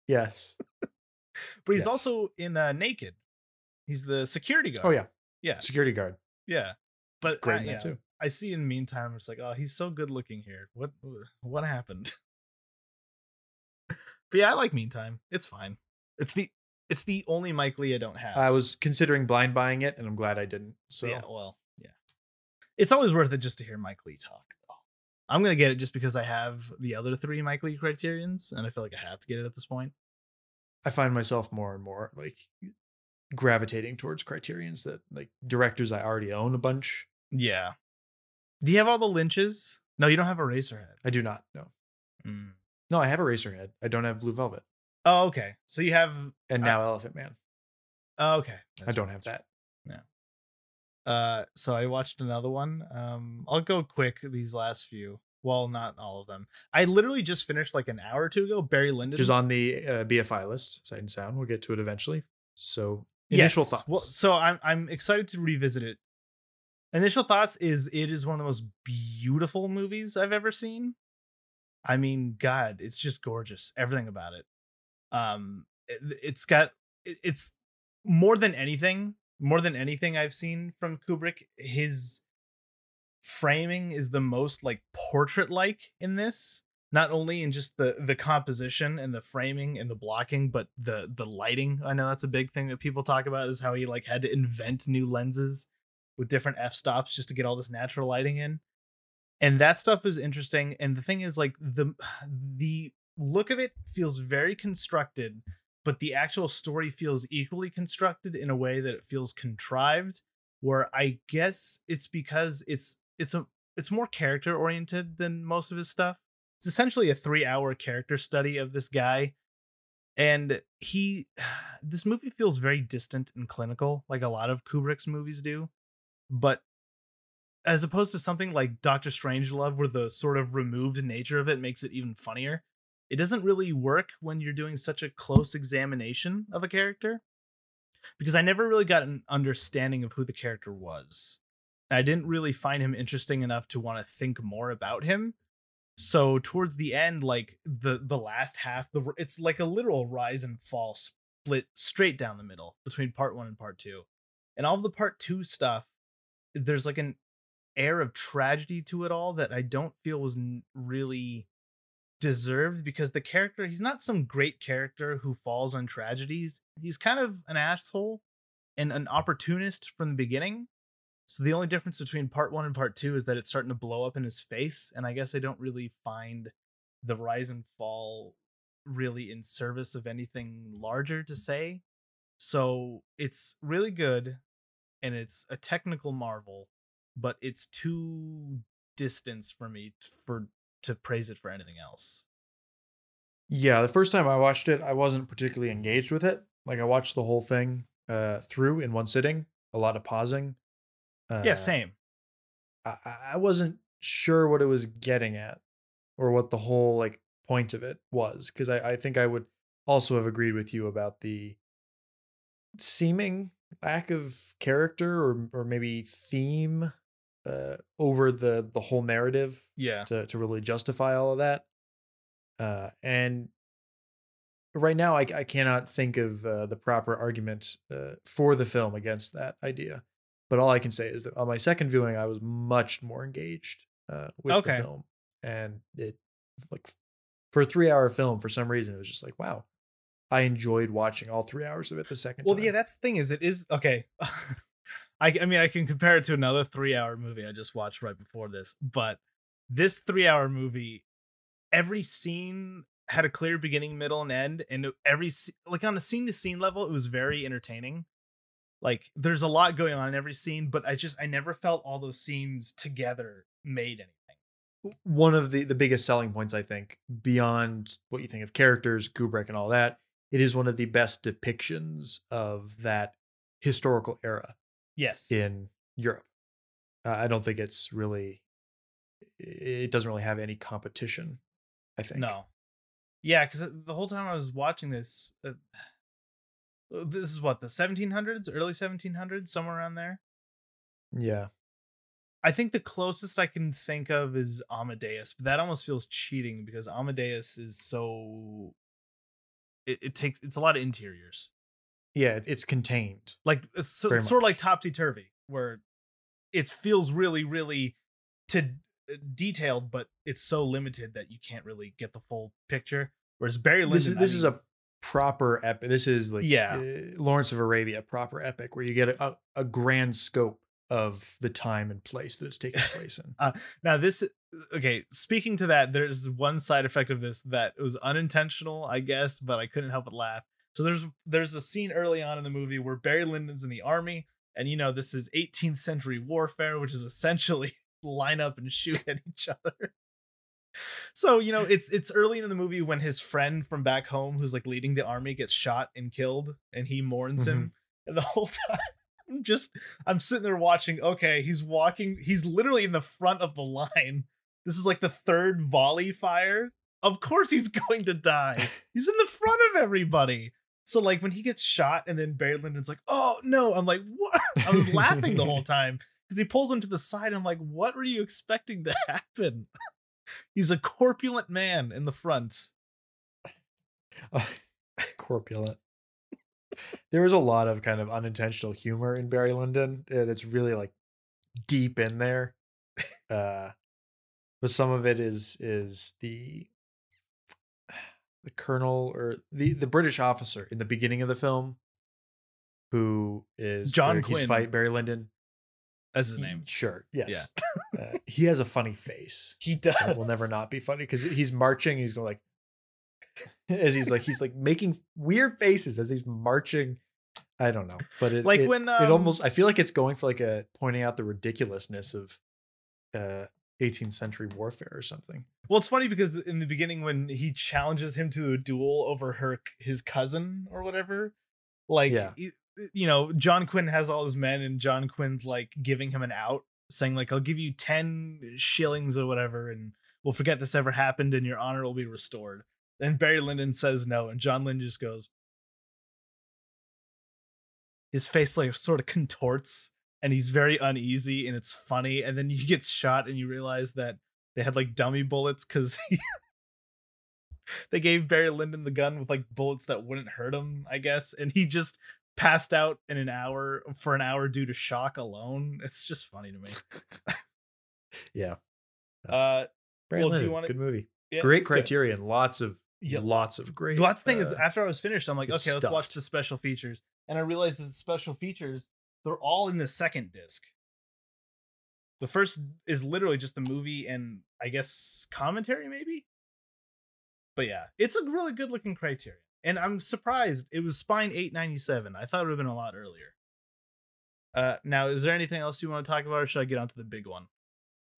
Yes. but he's Yes. also in uh, Naked. He's the security guard. Oh yeah. Yeah. Security guard. Yeah. But Great uh, yeah, too. I see in the meantime, it's like, oh, he's so good looking here. What what happened? but yeah, I like Meantime. It's fine. It's the it's the only Mike Leigh I don't have. I was considering blind buying it, and I'm glad I didn't. So yeah, well. It's always worth it just to hear Mike Leigh talk, though. I'm gonna get it just because I have the other three Mike Leigh criterions, and I feel like I have to get it at this point. I find myself more and more like gravitating towards criterions that like directors I already own a bunch. Yeah. Do you have all the lynches? No, you don't have a Eraserhead. I do not. No. Mm. No, I have Eraserhead. I don't have Blue Velvet. Oh, okay. So you have. And now Elephant Man. Oh, okay. I don't have that. Uh, so I watched another one. Um, I'll go quick these last few. Well, not all of them. I literally just finished like an hour or two ago. Barry Lyndon. Which is on the uh, BFI list, Sight and Sound. We'll get to it eventually. So initial Yes. thoughts. Well, so I'm I'm excited to revisit it. Initial thoughts is it is one of the most beautiful movies I've ever seen. I mean, God, it's just gorgeous. Everything about it. Um, it, it's got it- it's more than anything, more than anything I've seen from Kubrick. His framing is the most like portrait like in this. Not only in just the the composition and the framing and the blocking but the the lighting. I know that's a big thing that people talk about is how he like had to invent new lenses with different f stops just to get all this natural lighting in. And that stuff is interesting. And the thing is like the the look of it feels very constructed but the actual story feels equally constructed in a way that it feels contrived where i guess it's because it's it's a it's more character oriented than most of his stuff. It's essentially a three hour character study of this guy and he this movie feels very distant and clinical like a lot of kubrick's movies do but as opposed to something like doctor strangelove where the sort of removed nature of it makes it even funnier it doesn't really work when you're doing such a close examination of a character because i never really got an understanding of who the character was I didn't really find him interesting enough to want to think more about him. So towards the end, like the the last half, the it's like a literal rise and fall split straight down the middle between part one and part two, and all of the part two stuff. There's like an air of tragedy to it all that I don't feel was really deserved because the character he's not some great character who falls on tragedies. He's kind of an asshole and an opportunist from the beginning. So the only difference between part 1 and part 2 is that it's starting to blow up in his face and I guess I don't really find the rise and fall really in service of anything larger to say. So it's really good and it's a technical marvel, but it's too distanced for me for to praise it for anything else. Yeah, the first time I watched it, I wasn't particularly engaged with it. Like I watched the whole thing uh through in one sitting, a lot of pausing. Uh, yeah, same. I, I wasn't sure what it was getting at or what the whole like point of it was because I, I think I would also have agreed with you about the seeming lack of character or or maybe theme uh, over the the whole narrative Yeah. to to really justify all of that. Uh, and right now, I I cannot think of uh, the proper argument uh, for the film against that idea. But all I can say is that on my second viewing, I was much more engaged uh, with Okay. the film, and it like for a three hour film, for some reason, it was just like wow. I enjoyed watching all three hours of it the second Well, time. yeah, that's the thing is it is okay. I I mean I can compare it to another 3-hour movie I just watched right before this, but this 3-hour movie every scene had a clear beginning, middle and end and every like on a scene to scene level it was very entertaining. Like there's a lot going on in every scene, but I just I never felt all those scenes together made anything. one of the the biggest selling points I think beyond what you think of characters, Kubrick and all that, it is one of the best depictions of that historical era Yes. in Europe. Uh, I don't think it's really it doesn't really have any competition, I think. No. Yeah, because the whole time I was watching this, uh, this is what the 1700s, early 1700s, somewhere around there. Yeah. I think the closest I can think of is Amadeus, but that almost feels cheating because Amadeus is so. It, it takes it's a lot of interiors, Yeah, it's contained. like it's so, sort of like topsy turvy, where it feels really, really to uh, detailed, but it's so limited that you can't really get the full picture. Whereas Barry Lyndon, This is I this is a proper epic. This is like Yeah. uh, Lawrence of Arabia proper epic where you get a, a grand scope of the time and place that it's taking place in. Now this okay, speaking to that, there's one side effect of this that was unintentional, I guess, but I couldn't help but laugh. So there's there's a scene early on in the movie where Barry Lyndon's in the army, and you know, this is 18th century warfare, which is essentially line up and shoot at each other. So, you know, it's it's early in the movie when his friend from back home who's like leading the army gets shot and killed and he mourns him. Mm-hmm. And the whole time I'm just I'm sitting there watching, okay, he's walking, he's literally in the front of the line. This is like the third volley fire. Of course he's going to die. He's in the front of everybody. So like when he gets shot and then Barry Lyndon's like, oh no, I'm like, what? I was laughing the whole time because he pulls him to the side. I'm like, what were you expecting to happen? He's a corpulent man in the front. Uh, corpulent. there was a lot of kind of unintentional humor in Barry Lyndon uh, that's really like deep in there. Uh, but some of it is is the the colonel or the the British officer in the beginning of the film who is John there- he's Quinn. fight Barry Lyndon. That's his He- name. Sure. Yes. uh, he has a funny face. He does. It will never not be funny because he's marching. And he's going like, as he's like he's like making weird faces as he's marching. I don't know, but it Like it, when, it um, almost I feel like it's going for like a pointing out the ridiculousness of uh 18th century warfare or something. Well, it's funny because in the beginning when he challenges him to a duel over her his cousin or whatever, like Yeah. you know, John Quinn has all his men and John Quinn's like giving him an out, saying like I'll give you 10 shillings or whatever and we'll forget this ever happened and your honor will be restored. And Barry Lyndon says no and John Lynn just goes his face like sort of contorts and he's very uneasy and it's funny and then he gets shot and you realize that they had like dummy bullets because they gave Barry Lyndon the gun with like bullets that wouldn't hurt him, I guess, and he just passed out in an hour for an hour due to shock alone. It's just funny to me. Yeah. Uh, Barry Well, do you Lyndon, wanna- good movie. Yeah, great it's good. Criterion. Lots of Yeah. lots of great. Well, that's the thing is, uh, after I was finished, I'm like, okay, let's watch the special features, and I realized that the special features they're all in the second disc. The first is literally just the movie and I guess commentary, maybe. But yeah, it's a really good looking Criterion, and I'm surprised it was Spine 897. I thought it would have been a lot earlier. Uh, now, is there anything else you want to talk about, or should I get on to the big one?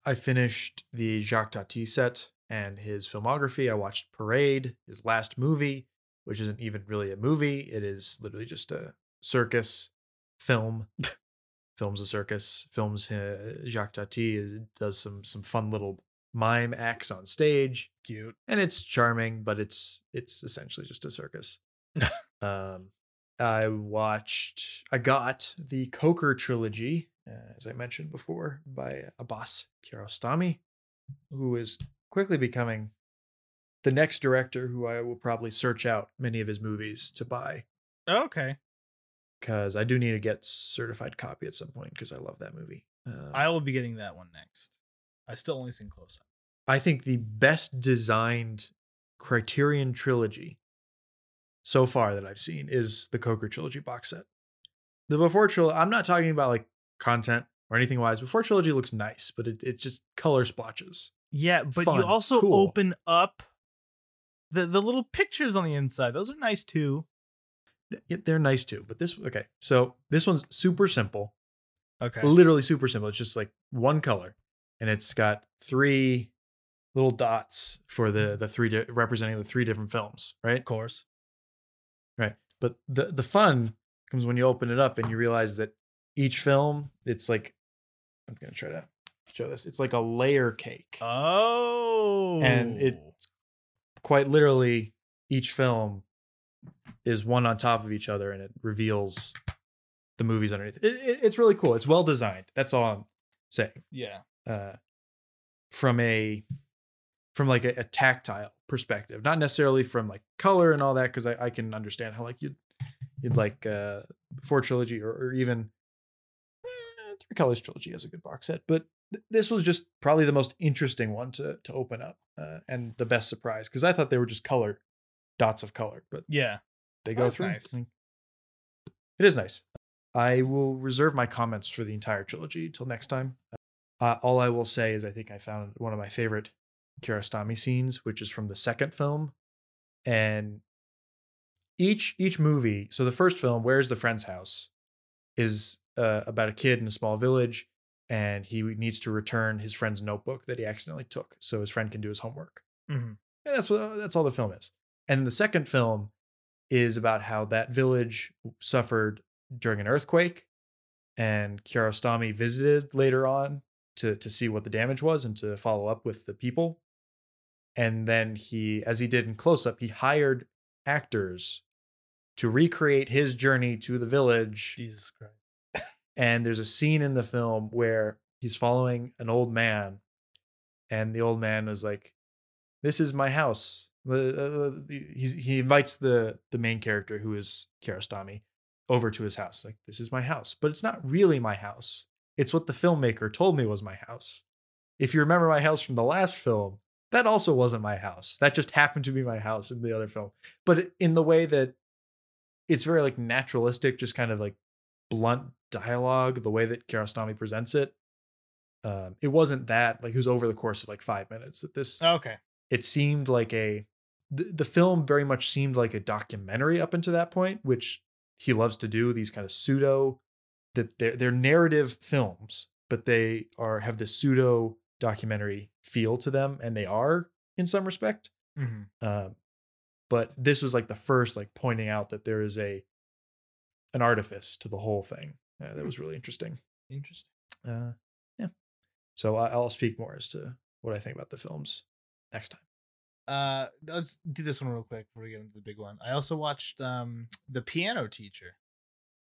I finished the Jacques Tati set and his filmography. I watched Parade, his last movie, which isn't even really a movie. It is literally just a circus film. films a circus. Films uh, Jacques Tati does some some fun little mime acts on stage, Cute. and it's charming, but it's it's essentially just a circus. um, I watched. I got the Koker trilogy, uh, as I mentioned before, by Abbas Kiarostami, who is quickly becoming the next director who I will probably search out many of his movies to buy Okay, because I do need to get certified copy at some point because I love that movie. Um, I will be getting that one next. I still only seen close up. I think the best designed Criterion trilogy so far that I've seen is the Koker trilogy box set. The Before trilogy, I'm not talking about like content or anything wise. Before trilogy looks nice, but it, it's just color splotches. Yeah, but Fun, you also cool. open up the the little pictures on the inside. Those are nice too. They're nice too, but this okay. So this one's super simple, Okay. literally super simple. It's just like one color, and it's got three little dots for the the three di- representing the three different films, right? Of course. Right. But the the fun comes when you open it up and you realize that each film, it's like I'm gonna try to show this. It's like a layer cake. Oh. And it's oh. quite literally each film is one on top of each other and it reveals the movies underneath. It, it- it's really cool. It's well designed. That's all I'm saying. yeah. Uh, from a from like a, a tactile perspective, not necessarily from like color and all that, because I, I can understand how like you'd you'd like uh four trilogy or, or even eh, three colors trilogy has a good box set, but th- this was just probably the most interesting one to to open up uh, and the best surprise because I thought they were just color dots of color, but Yeah. They go That's through. nice. It is nice. I will reserve my comments for the entire trilogy until next time. Uh, all I will say is I think I found one of my favorite Kiarostami scenes, which is from the second film, and each each movie. So the first film, "Where's the Friend's House," is uh, about a kid in a small village, and he needs to return his friend's notebook that he accidentally took, so his friend can do his homework. Mhm. And that's what that's all the film is. And the second film is about how that village suffered during an earthquake, and Kiarostami visited later on to to see what the damage was and to follow up with the people. And then he, as he did in close up, he hired actors to recreate his journey to the village Jesus Christ. and there's a scene in the film where he's following an old man and the old man was like this is my house Uh, uh, he, he invites the the main character who is Kiarostami over to his house like this is my house but it's not really my house it's what the filmmaker told me was my house if you remember my house from the last film that also wasn't my house that just happened to be my house in the other film but in the way that it's very like naturalistic just kind of like blunt dialogue, the way that Kiarostami presents it, um, it wasn't that like it was over the course of like five minutes. That this Okay. It seemed like a the, the film very much seemed like a documentary up until that point, which he loves to do. These kind of pseudo that they're they're narrative films, but they are have this pseudo documentary feel to them, and they are in some respect. hmm Um, but this was like the first like pointing out that there is a an artifice to the whole thing. Uh, that was really interesting. Interesting. Uh, yeah. So I, I'll speak more as to what I think about the films next time. Uh, let's do this one real quick before we get into the big one. I also watched um the piano teacher.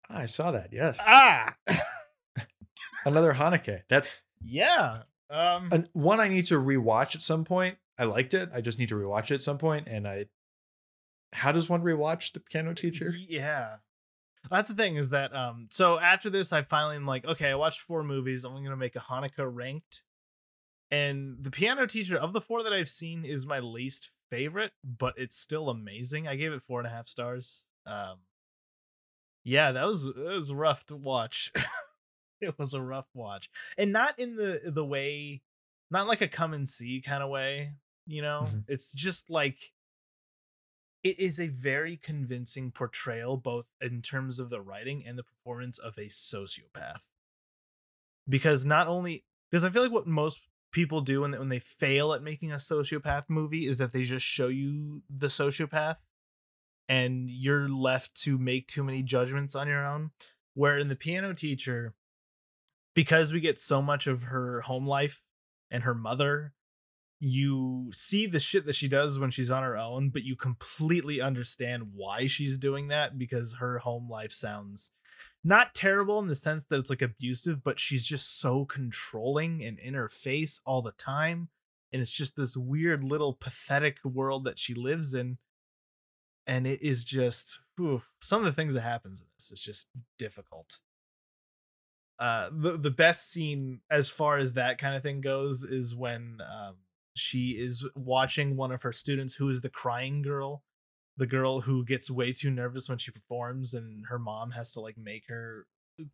Ah, I saw that. Yes. Ah, Another Haneke. That's yeah. Um, an, one I need to rewatch at some point. I liked it. I just need to rewatch it at some point. And I, how does one rewatch the piano teacher? Yeah. That's the thing is that um so after this I finally am like okay I watched four movies I'm gonna make a Haneke ranked And the piano teacher of the four that I've seen is my least favorite, but it's still amazing. I gave it four and a half stars. Um, yeah, that was was rough to watch. it was a rough watch, and not in the the way, not like a come and see kind of way. You know, Mhm. it's just like it is a very convincing portrayal, both in terms of the writing and the performance of a sociopath. Because not only because I feel like what most people do when they, when they fail at making a sociopath movie is that they just show you the sociopath and you're left to make too many judgments on your own. Where in the piano teacher because we get so much of her home life and her mother you see the shit that she does when she's on her own but you completely understand why she's doing that because her home life sounds not terrible in the sense that it's like abusive but she's just so controlling and in her face all the time and it's just this weird little pathetic world that she lives in and it is just some of the things that happens in this is just difficult. Uh the, the best scene as far as that kind of thing goes is when um she is watching one of her students who is the crying girl the girl who gets way too nervous when she performs and her mom has to like make her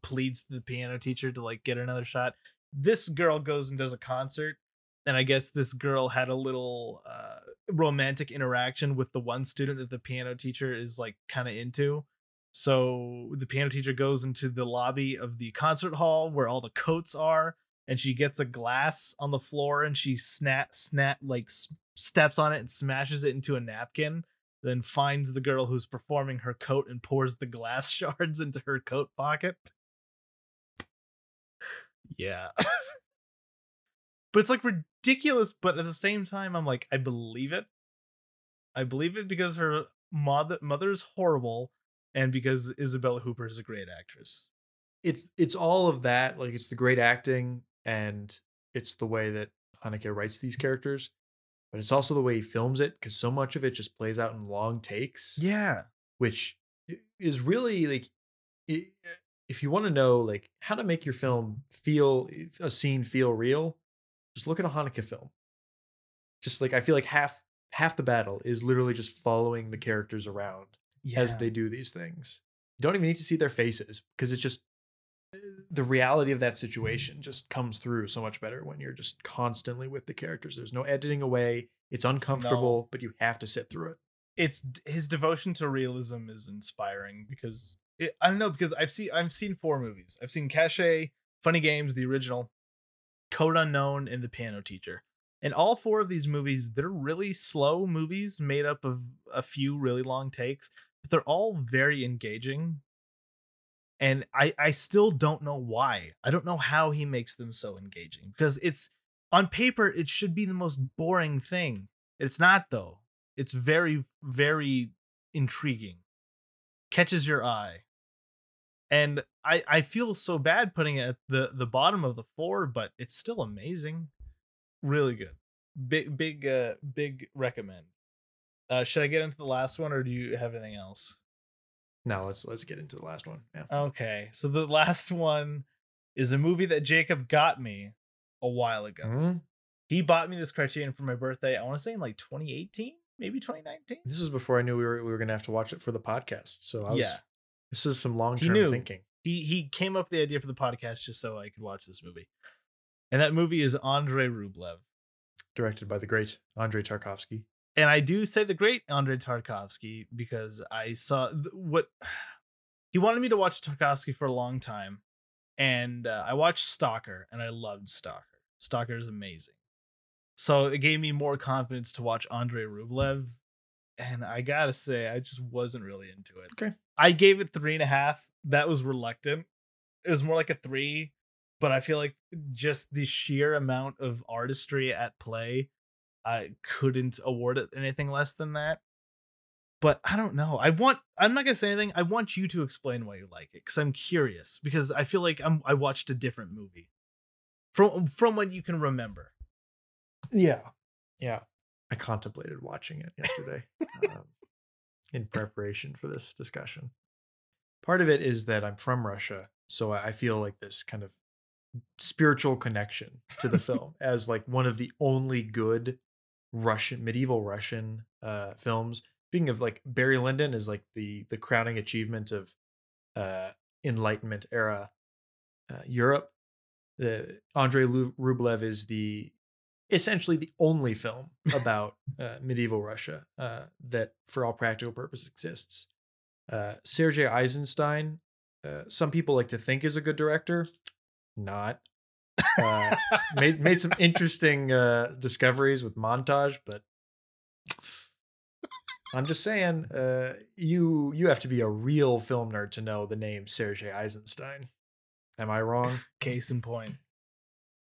pleads to the piano teacher to like get another shot. This girl goes and does a concert and i guess this girl had a little uh romantic interaction with the one student that the piano teacher is like kind of into. So the piano teacher goes into the lobby of the concert hall where all the coats are and she gets a glass on the floor and she snap snap like s- steps on it and smashes it into a napkin then finds the girl who's performing her coat and pours the glass shards into her coat pocket. Yeah. But it's like ridiculous but at the same time i'm like i believe it. I believe it because her mother mother's horrible and because Isabelle Huppert is a great actress. It's it's all of that. Like it's the great acting and it's the way that Haneke writes these characters, but it's also the way he films it because so much of it just plays out in long takes. yeah. which is really like i- eh, if you want to know like how to make your film feel eh, a scene feel real just look at a Haneke film. Just like i feel like half half the battle is literally just following the characters around as they do these things. You don't even need to see their faces because it's just the reality of that situation just comes through so much better when you're just constantly with the characters there's no editing away it's uncomfortable but you have to sit through it it's his devotion to realism is inspiring because it, I don't know because I've seen I've seen four movies. I've seen Cache, Funny Games, the original, Code Unknown, and The Piano Teacher. And all four of these movies, they're really slow movies made up of a few really long takes, but they're all very engaging. And I I still don't know why. I don't know how he makes them so engaging because it's on paper it should be the most boring thing. It's not though. It's very very intriguing. Catches your eye. And i i feel so bad putting it at the the bottom of the four but it's still amazing. Really good. Big big uh big recommend. Uh should i get into the last one or do you have anything else now let's let's get into the last one yeah okay so the last one is a movie that jacob got me a while ago Mhm. he bought me this criterion for my birthday i want to say in like 2018 maybe 2019 This was before I knew we were we were gonna have to watch it for the podcast. So I was, Yeah. this is some long He term knew. thinking. he he came up with the idea for the podcast just so I could watch this movie. And that movie is Andrei Rublev. Directed by the great Andrei Tarkovsky. And I do say the great Andrei Tarkovsky because I saw th- what he wanted me to watch Tarkovsky for a long time. And uh, I watched Stalker and I loved Stalker. Stalker is amazing. So it gave me more confidence to watch Andrei Rublev. And I gotta say, I just wasn't really into it. Okay. I gave it three and a half. That was reluctant. It was more like a three, but I feel like just the sheer amount of artistry at play, I couldn't award it anything less than that. But I don't know. I want. I'm not gonna say anything. I want you to explain why you like it because I'm curious. Because I feel like I'm. I watched a different movie from from what you can remember. Yeah. Yeah. I contemplated watching it yesterday um, in preparation for this discussion. Part of it is that I'm from Russia, so I I feel like this kind of spiritual connection to the film as like one of the only good Russian medieval Russian uh, films. Speaking of like Barry Lyndon is like the the crowning achievement of uh, Enlightenment era uh, Europe. The Andrei Rublev is the essentially the only film about uh, medieval Russia uh, that, for all practical purposes, exists. Uh, Sergei Eisenstein, uh, some people like to think is a good director, not. Uh, made made some interesting uh, discoveries with montage, but I'm just saying, uh, you you have to be a real film nerd to know the name Sergei Eisenstein. Am I wrong? Case in point.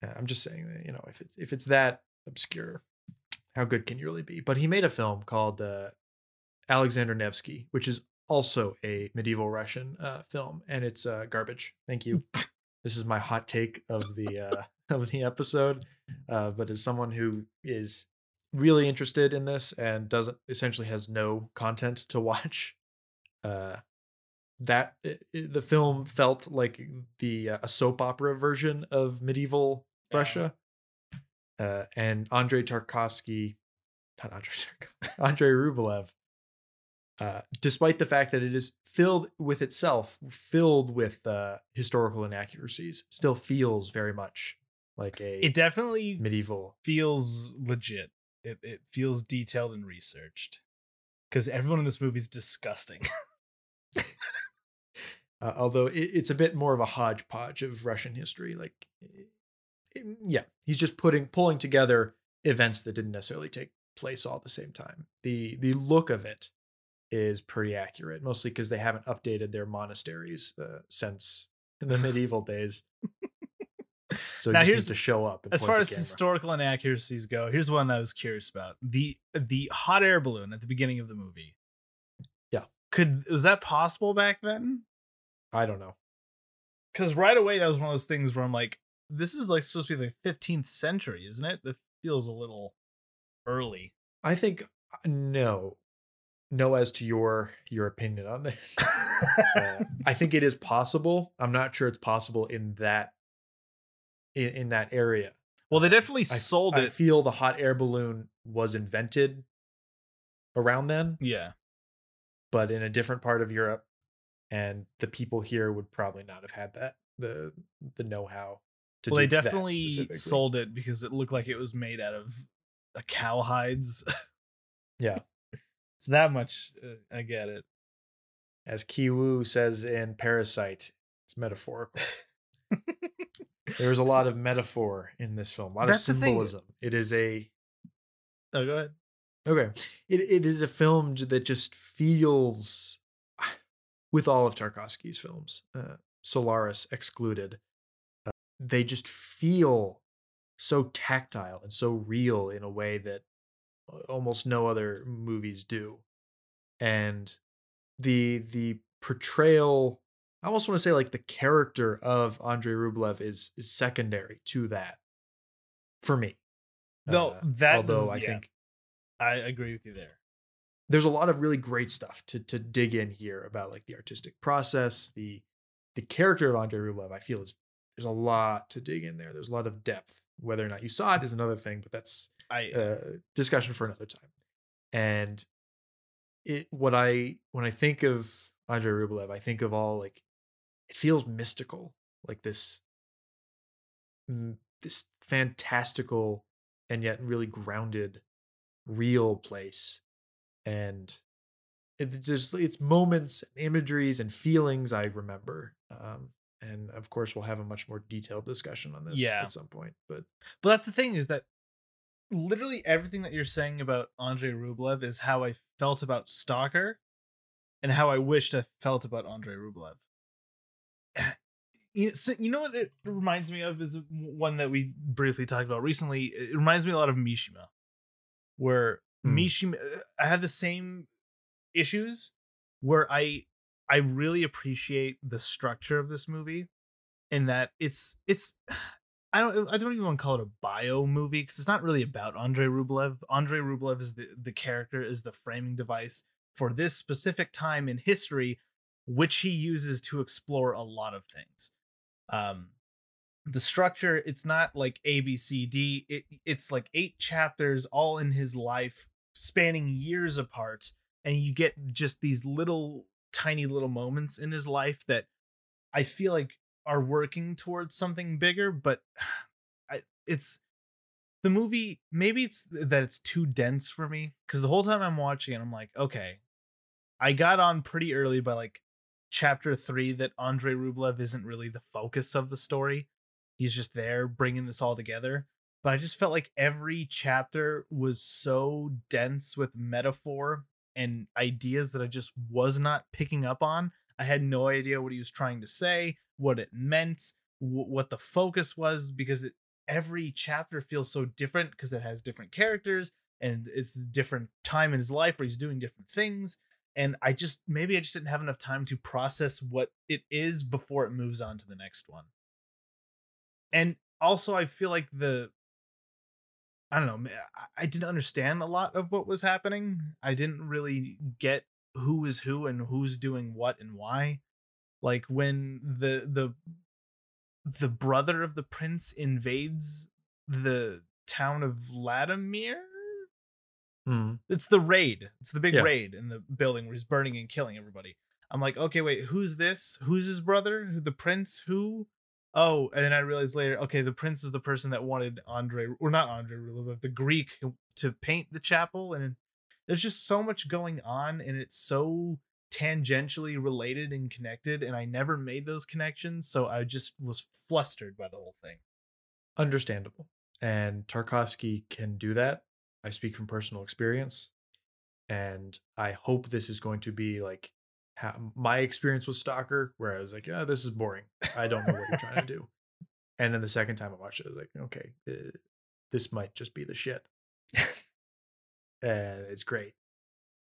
Yeah, I'm just saying that you know if it's if it's that obscure, how good can you really be? But he made a film called uh, Alexander Nevsky, which is also a medieval Russian uh, film, and it's uh, garbage. Thank you. this is my hot take of the uh, of the episode. Uh, but as someone who is really interested in this and doesn't essentially has no content to watch, uh, that the film felt like the uh, a soap opera version of medieval. Russia. Uh, and Andrei Tarkovsky, not Andrei Tarkovsky, Andrei Rublev uh, despite the fact that it is filled with itself, filled with uh, historical inaccuracies, still feels very much like a. It definitely medieval feels legit. It it feels detailed and researched, because everyone in this movie is disgusting. uh, although it, it's a bit more of a hodgepodge of Russian history, like, it, yeah, he's just putting pulling together events that didn't necessarily take place all at the same time. The the look of it is pretty accurate, mostly because they haven't updated their monasteries uh, since the medieval days. So now here's to show up. As far as historical inaccuracies go, here's one I was curious about the the hot air balloon at the beginning of the movie. Yeah, could was that possible back then? I don't know. Because right away that was one of those things where I'm like, this is like supposed to be the 15th century, isn't it? That feels a little early. I think uh, no know as to your your opinion on this. uh, I think it is possible. I'm not sure it's possible in that in, in that area. Well, they definitely I, sold I, it. I feel the hot air balloon was invented around then. Yeah. But in a different part of Europe and the people here would probably not have had that the the know-how to well, they definitely sold it because it looked like it was made out of a cow hides. yeah. So that much, uh, I get it. As Kiwoo says in Parasite, it's metaphorical. There's a lot of metaphor in this film, a lot That's of symbolism. It is a. Oh, go ahead. Okay, it it is a film that just feels, with all of Tarkovsky's films, uh, Solaris excluded, uh, they just feel so tactile and so real in a way that almost no other movies do. And the the portrayal I almost want to say like the character of Andrei Rublev is is secondary to that for me. No, uh, that although I yeah, think I agree with you there. There's a lot of really great stuff to to dig in here about like the artistic process, the the character of Andrei Rublev. I feel is there's a lot to dig in there. There's a lot of depth. Whether or not you saw it is another thing, but that's I uh, discussion for another time. And it what I when I think of Andrei Rublev, I think of all like it feels mystical, like this this fantastical and yet really grounded real place and it just it's moments and imageries and feelings i remember um, and of course we'll have a much more detailed discussion on this yeah. at some point but but that's the thing is that literally everything that you're saying about Andrei Rublev is how I felt about Stalker and how I wished I felt about Andrei Rublev. So, you know what it reminds me of is one that we briefly talked about recently. It reminds me a lot of Mishima, where hmm. Mishima, uh, I have the same issues where I I really appreciate the structure of this movie in that it's it's I don't I don't even want to call it a bio movie because it's not really about Andrei Rublev. Andrei Rublev is the the character is the framing device for this specific time in history, which he uses to explore a lot of things. Um, the structure it's not like A B C D. It it's like eight chapters all in his life, spanning years apart, and you get just these little tiny little moments in his life that I feel like are working towards something bigger, but I, it's the movie maybe it's that it's too dense for me because the whole time i'm watching it i'm like okay i got on pretty early by like chapter three that andrei rublev isn't really the focus of the story he's just there bringing this all together but i just felt like every chapter was so dense with metaphor and ideas that i just was not picking up on. I had no idea what he was trying to say what it meant wh- what the focus was because it every chapter feels so different because it has different characters and it's a different time in his life where he's doing different things and i just maybe i just didn't have enough time to process what it is before it moves on to the next one. And also i feel like the i don't know i didn't understand a lot of what was happening. I didn't really get who is who and who's doing what and why like when the the the brother of the prince invades the town of Vladimir. Mm. It's the raid. It's the big Yeah. raid in the building where he's burning and killing everybody. I'm like, okay, wait, who's this? Who's his brother? Who the prince? Who? Oh, and then I realized later, okay, the prince was the person that wanted Andrei, or not Andrei Rublev, the Greek to paint the chapel, and there's just so much going on, and it's so tangentially related and connected, and I never made those connections, so I just was flustered by the whole thing. Understandable. And Tarkovsky can do that. I speak from personal experience. And I hope this is going to be like how my experience with Stalker, where I was like, yeah, this is boring. I don't know what you're trying to do. And then the second time I watched it, I was like, okay, uh, this might just be the shit. and it's great.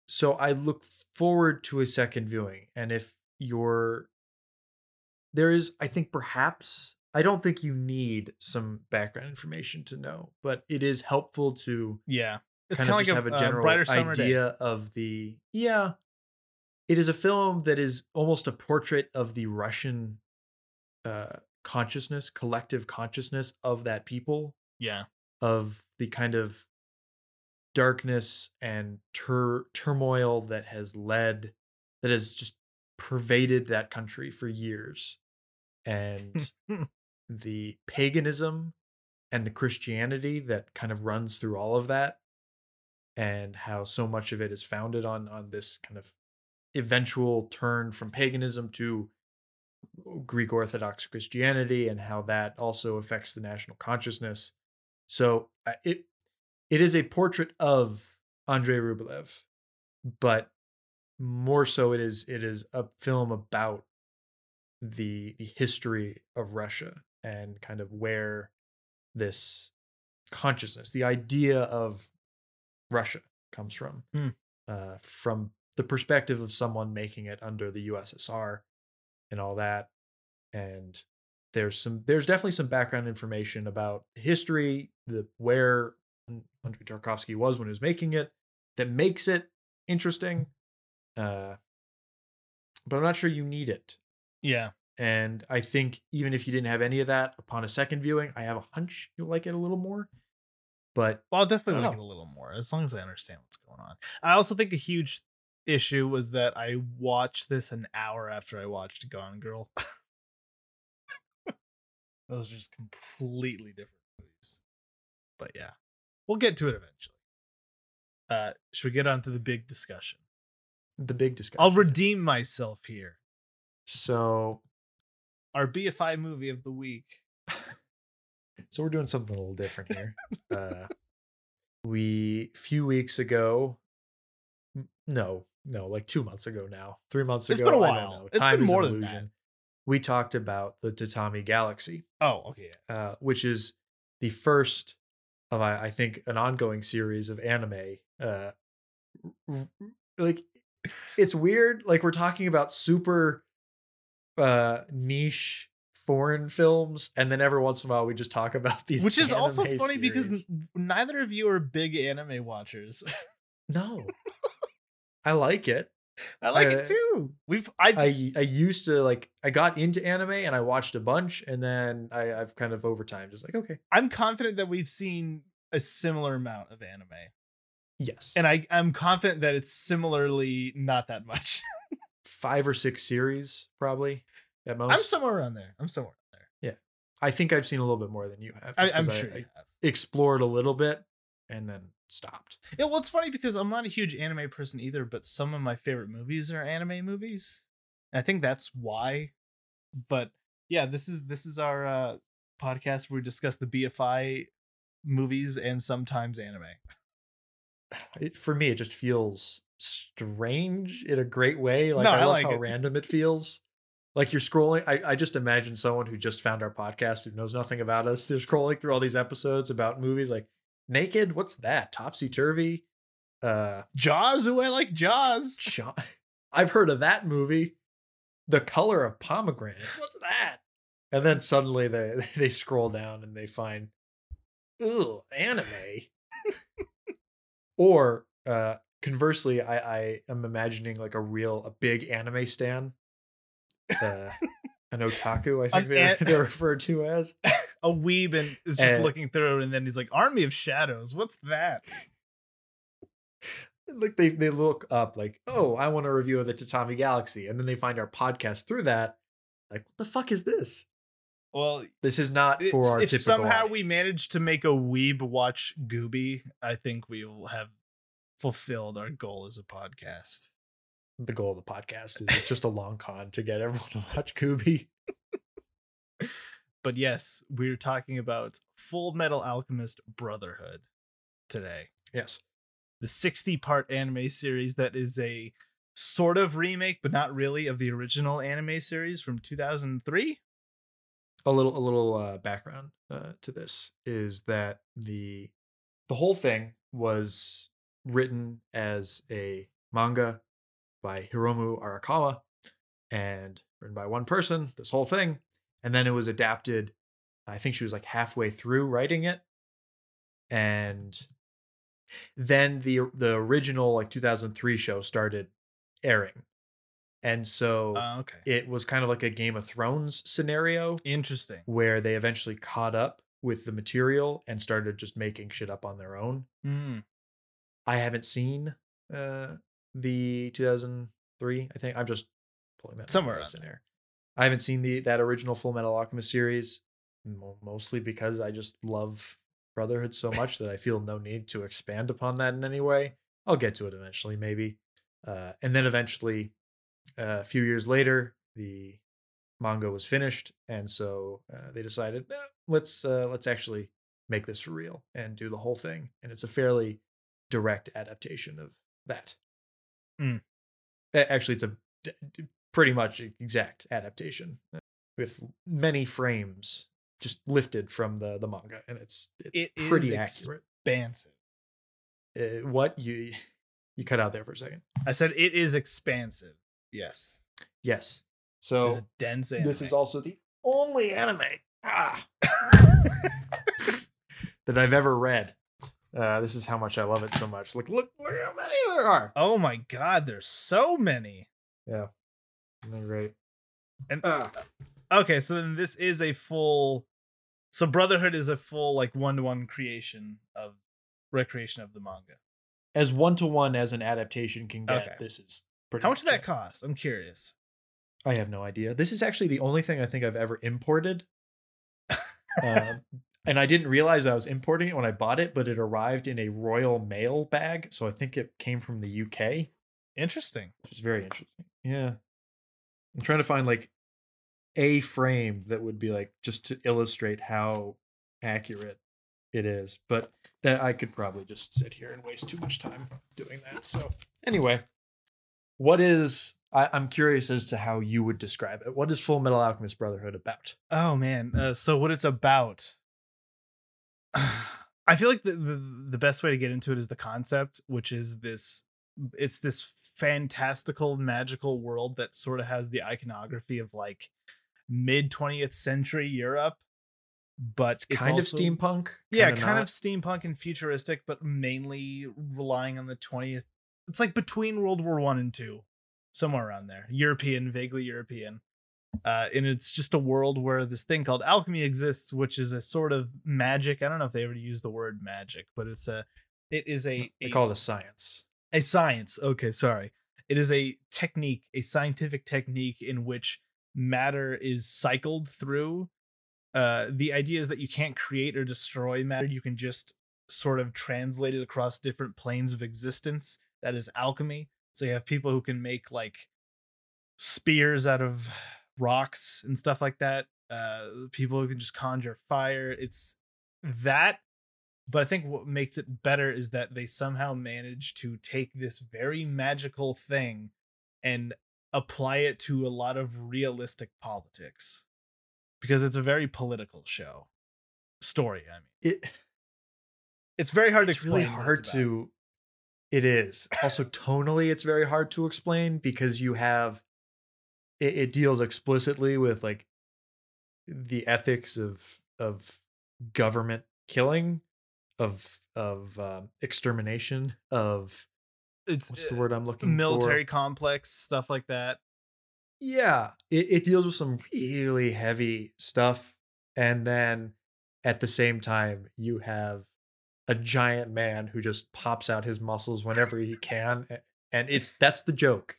So I look forward to a second viewing. And if you're, there is, I think perhaps, I don't think you need some background information to know, but it is helpful to Yeah, it's kind of of just like have a, a uh, general day. idea of the, yeah. It is a film that is almost a portrait of the Russian uh, consciousness, collective consciousness of that people Yeah, of the kind of darkness and tur- turmoil that has led that has just pervaded that country for years and the paganism and the christianity that kind of runs through all of that and how so much of it is founded on on this kind of eventual turn from paganism to Greek Orthodox Christianity and how that also affects the national consciousness. So it it is a portrait of Andrei Rublev, but more so it is it is a film about the the history of Russia and kind of where this consciousness, the idea of Russia comes from, Hmm. uh, from the perspective of someone making it under the USSR and all that. And there's some there's definitely some background information about history, the where Andrei Tarkovsky was when he was making it, that makes it interesting. Uh, but I'm not sure you need it. yeah. And I think even if you didn't have any of that upon a second viewing, I have a hunch you'll like it a little more. But Well, I'll definitely I don't it a little more as long as I understand what's going on. I also think a huge issue was that I watched this an hour after I watched Gone Girl. Those are just completely different movies. But yeah, we'll get to it eventually. Uh, should we get on to the big discussion? the big discussion. I'll redeem myself here. so Our BFI movie of the week. so we're doing something a little different here. uh, we few weeks ago, no, no, like two months ago now, three months It's ago. been a I don't while. know. It's Time been more an than that. illusion. We talked about the Tatami Galaxy, Oh, okay. uh, which is the first of I, I think an ongoing series of anime. Uh, like it's weird. Like we're talking about super uh, niche foreign films, and then every once in a while we just talk about these. Which is also funny because series. n- neither of you are big anime watchers. no, I like it. I like Uh, it too. We've I've I I used to like I got into anime and I watched a bunch and then I I've kind of over time just like okay I'm confident that we've seen a similar amount of anime. yes And I, I'm confident that it's similarly not that much. five or six series probably at most. I'm somewhere around there. I'm somewhere around there. Yeah. I think I've seen a little bit more than you have. I, I'm sure I you have. explored a little bit and then stopped. Yeah, well, it's funny because I'm not a huge anime person either, but some of my favorite movies are anime movies. And I think that's why. But yeah, this is this is our uh, podcast where we discuss the BFI movies and sometimes anime. It, for me, it just feels strange in a great way. Like No, I I love like how it. random it feels. Like you're scrolling. I, I just imagine someone who just found our podcast who knows nothing about us. They're scrolling through all these episodes about movies like Naked. What's that? Topsy Turvy. Uh, Jaws, who I like Jaws. I've heard of that movie. The color of pomegranates. What's that? And then suddenly they they scroll down and they find, ooh, anime. or uh, conversely, I, I am imagining like a real a big anime stan, uh, an otaku. I think An they're, they're referred to as. A weeb and is just Uh, looking through, and then he's like, "Army of Shadows, what's that?" like they they look up like, oh, I want a review of the Tatami Galaxy, and then they find our podcast through that. Like, what the fuck is this? Well, This is not for our if somehow we audience. manage to make a weeb watch Gooby, I think we will have fulfilled our goal as a podcast. the goal of the podcast is just a long con to get everyone to watch Kubi. But yes, we're talking about Full Metal Alchemist Brotherhood today. Yes, The 60 part anime series that is a sort of remake, but not really, of the original anime series from 2003. a little a little uh, background uh, to this is that the the whole thing was written as a manga by Hiromu Arakawa and written by one person. This whole thing, and then it was adapted. I think she was like halfway through writing it, and then the the original like 2003 show started airing, and so Uh, okay. it was kind of like a Game of Thrones scenario Interesting. where they eventually caught up with the material and started just making shit up on their own. Mm. I haven't seen uh the 2003. I think I'm just pulling that Somewhere out of around thin air. I haven't seen the that original Full Metal Alchemist series, mostly because I just love Brotherhood so much that I feel no need to expand upon that in any way. I'll get to it eventually, maybe. Uh, and then eventually, uh, a few years later, the manga was finished, and so uh, they decided "Eh, let's uh, let's actually make this for real and do the whole thing. And it's a fairly direct adaptation of that. Mm. Actually, it's a pretty much exact adaptation uh, with many frames just lifted from the the manga, and it's it's It pretty accurate. Expansive. Uh, what you you cut out there for a second? I said it is expansive. Yes. Yes. So dense anime. this is also the only anime ah, that I've ever read. Uh, this is how much I love it so much. Look, look, look how many there are. Oh my god, there's so many. Yeah, they're great. And Ah. okay, so then this is a full so Brotherhood is a full like one-to-one creation of recreation of the manga. as one to one as an adaptation can get, Okay. this is pretty. How much did that cost? I'm curious. I have no idea. This is actually the only thing I think I've ever imported. um, and I didn't realize I was importing it when I bought it, but it arrived in a Royal Mail bag, so I think it came from the UK. Interesting. which is very interesting. Yeah. I'm trying to find like a frame that would be like just to illustrate how accurate it is, but that I could probably just sit here and waste too much time doing that. So, anyway, what is I, I'm curious as to how you would describe it. What is Full Metal Alchemist Brotherhood about? Oh man. Uh, so what it's about I feel like the, the the best way to get into it is the concept, which is this it's this fantastical magical world that sort of has the iconography of like mid 20th century Europe, but it's kind also- of steampunk. yeah, kinda kind not? of steampunk and futuristic, but mainly relying on the 20th. It's like between World War One and Two. somewhere around there. European, vaguely European. Uh, and it's just a world where this thing called alchemy exists, which is a sort of magic. I don't know if they ever use the word magic, but it's a, it is a, They a call it a science. A science. Okay, sorry. It is a technique, a scientific technique in which matter is cycled through. Uh, the idea is that you can't create or destroy matter. You can just sort of translate it across different planes of existence. That is alchemy. So you have people who can make like spears out of rocks and stuff like that. Uh, people who can just conjure fire. It's that but I think what makes it better is that they somehow manage to take this very magical thing and apply it to a lot of realistic politics because it's a very political show story. I mean, It it's very hard to it's really explain. what hard to it is also tonally it's very hard to explain because you have it, it deals explicitly with like the ethics of of government killing of of um, extermination of It's what's the uh, word i'm looking military for complex stuff like that. yeah it, it deals with some really heavy stuff and then at the same time you have a giant man who just pops out his muscles whenever he can and it's that's the joke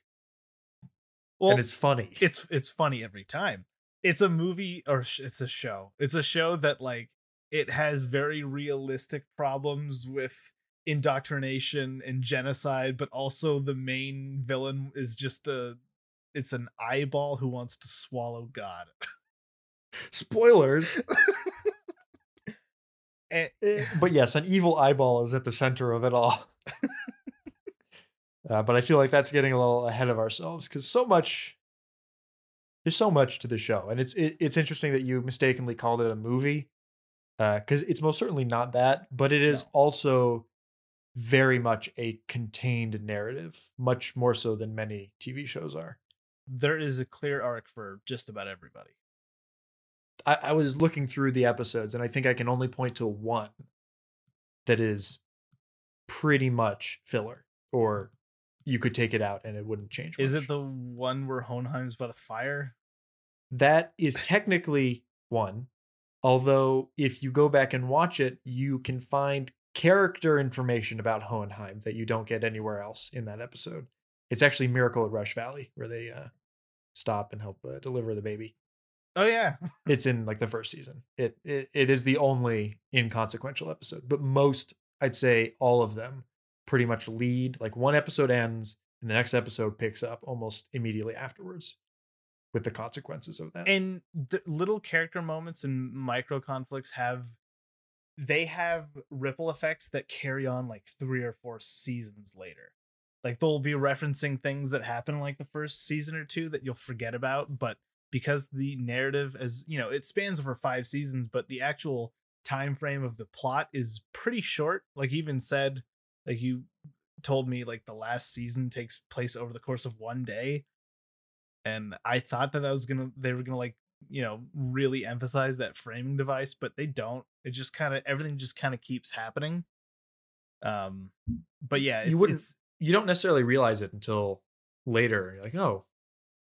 Well, and it's funny it's it's funny every time. It's a movie or sh- it's a show. It's a show that like it has very realistic problems with indoctrination and genocide, but also the main villain is just a it's an eyeball who wants to swallow God. spoilers. And, Eh, but yes an evil eyeball is at the center of it all. Uh, but i feel like that's getting a little ahead of ourselves because so much there's so much to the show and it's it, it's interesting that you mistakenly called it a movie Uh, because it's most certainly not that but it is No. also very much a contained narrative much more so than many tv shows are there is a clear arc for just about everybody. I, I was looking through the episodes and I think I can only point to one that is pretty much filler, or you could take it out and it wouldn't change. Is much. it the one where Hohenheim's by the fire? that is technically one? Although if you go back and watch it, you can find character information about Hohenheim that you don't get anywhere else in that episode. It's actually Miracle at Rush Valley where they uh, stop and help uh, deliver the baby. Oh yeah. it's in like the first season. It, it it is the only inconsequential episode, but most I'd say all of them pretty much lead. Like one episode ends and the next episode picks up almost immediately afterwards with the consequences of that. and the little character moments and micro conflicts have they have ripple effects that carry on like three or four seasons later. Like they'll be referencing things that happen like the first season or two that you'll forget about but because the narrative as you know it spans over five seasons but the actual time frame of the plot is pretty short. Like even said like you told me like the last season takes place over the course of one day and i thought that that was gonna they were gonna like you know really emphasize that framing device but they don't it just kind of everything just kind of keeps happening um but yeah You wouldn't- it's you don't necessarily realize it until later. You're like, oh,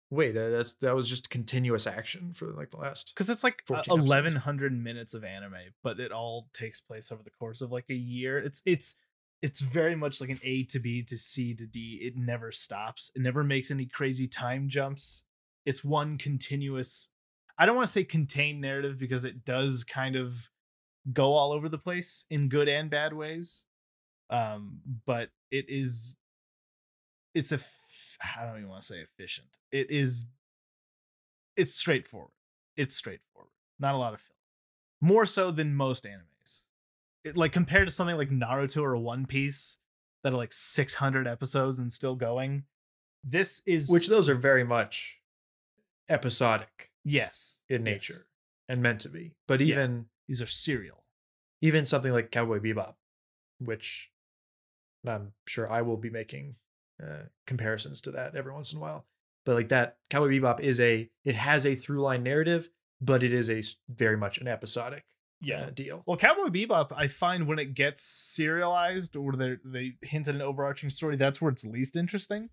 wait, uh, that's that was just continuous action for like the last. because it's like 1100 minutes of anime but it all takes place over the course of like a year it's it's it's very much like an a to b to c to d it never stops it never makes any crazy time jumps it's one continuous i don't want to say contained narrative because it does kind of go all over the place in good and bad ways um but it is it's a, I don't even want to say efficient it is it's straightforward it's straightforward. Not a lot of filler. More so than most animes. It, like compared to something like Naruto or One Piece that are like 600 episodes and still going. This is Which those are very much episodic yes in yes. nature and meant to be. But Yeah. even These are serial. even something like Cowboy Bebop, which I'm sure I will be making uh, comparisons to that every once in a while. But like that, Cowboy Bebop is a it has a through line narrative, but it is a very much an episodic uh, deal. Well, Cowboy Bebop, I find when it gets serialized or they they hint at an overarching story, that's where it's least interesting.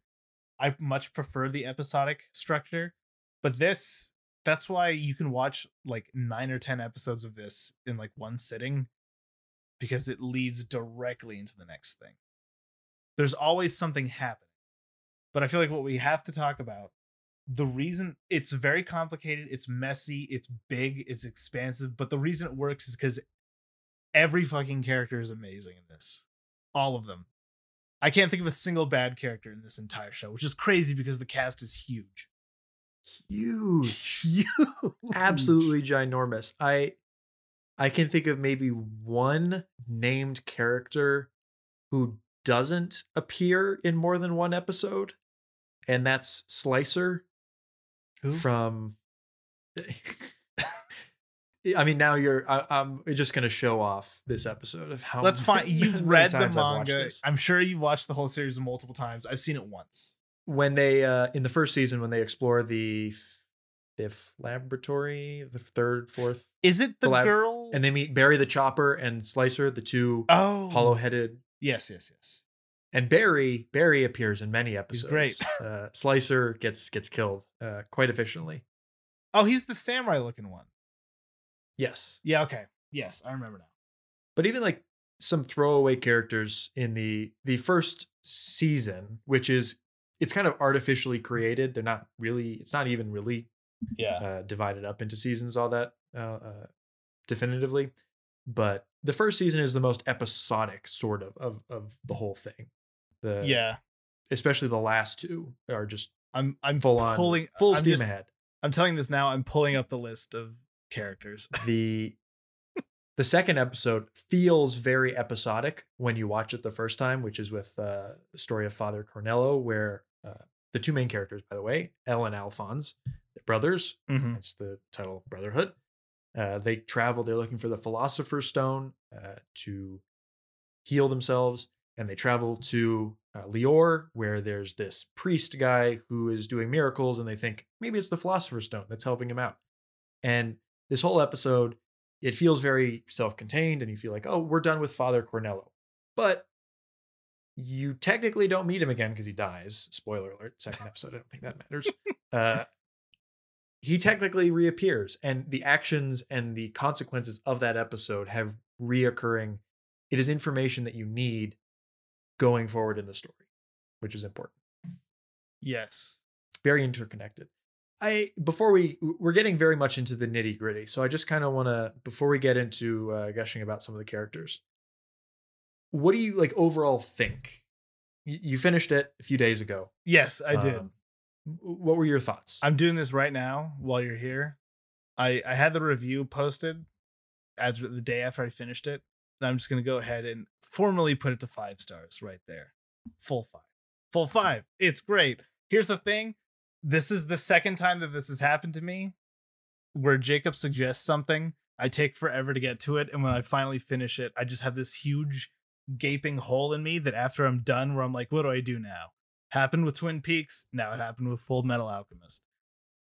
I much prefer the episodic structure, but this that's why you can watch like 9 or 10 episodes of this in like one sitting because it leads directly into the next thing. There's always something happening. But I feel like what we have to talk about the reason it's very complicated, it's messy, it's big, it's expansive, but the reason it works is because every fucking character is amazing in this. All of them. I can't think of a single bad character in this entire show, which is crazy because the cast is huge. Huge. Huge. Absolutely ginormous. I I can think of maybe one named character who doesn't appear in more than one episode, and that's Slicer Who? from. I mean, now you're. I, I'm just gonna show off this episode of how. Let's find. You've read the manga. I'm sure you've watched the whole series multiple times. I've seen it once. When they uh in the first season, when they explore the fifth laboratory, the third, fourth, Is it the The lab- girl? and they meet Barry the Chopper and Slicer, the two oh, hollow-headed Yes, yes, yes. And Barry Barry appears in many episodes. great. Uh, Slicer gets gets killed uh, quite efficiently. Oh, he's the samurai looking one. Yes, Yeah. Okay. Yes, I remember now. but even like some throwaway characters in the the first season, which is it's kind of artificially created. They're not really. It's not even really Yeah. uh, divided up into seasons all that uh, uh, definitively. But the first season is the most episodic sort of of of the whole thing. The yeah. especially the last two are just I'm I'm full on pulling full I'm steam just- ahead. I'm telling this now. I'm pulling up the list of characters. the the second episode feels very episodic when you watch it the first time, which is with uh, the story of Father Cornello, where uh, the two main characters, by the way, Ed and Alphonse, brothers. Mhm. That's the title, Brotherhood. Uh, they travel. They're looking for the Philosopher's Stone uh, to heal themselves, and they travel to uh, Lior, where there's this priest guy who is doing miracles, and they think maybe it's the Philosopher's Stone that's helping him out. And this whole episode, it feels very self-contained, and you feel like, oh, we're done with Father Cornello, but you technically don't meet him again because he dies. Spoiler alert! Second episode. I don't think that matters. uh, he technically reappears, and the actions and the consequences of that episode have reoccurring. It is information that you need going forward in the story, which is important. Yes. Very interconnected. I before we we're getting very much into the nitty gritty, so I just kind of want to before we get into uh, gushing about some of the characters. What do you like overall think? You, you finished it a few days ago. Yes, I did. Um, what were your thoughts? I'm doing this right now while you're here. I I had the review posted as the day after I finished it. I'm just gonna go ahead and formally put it to five stars right there. Full five. Full five. It's great. Here's the thing. This is the second time that this has happened to me where Jacob suggests something. I take forever to get to it. And when I finally finish it, I just have this huge gaping hole in me that after I'm done, where I'm like, what do I do now? Happened with Twin Peaks. Now it happened with Full Metal Alchemist.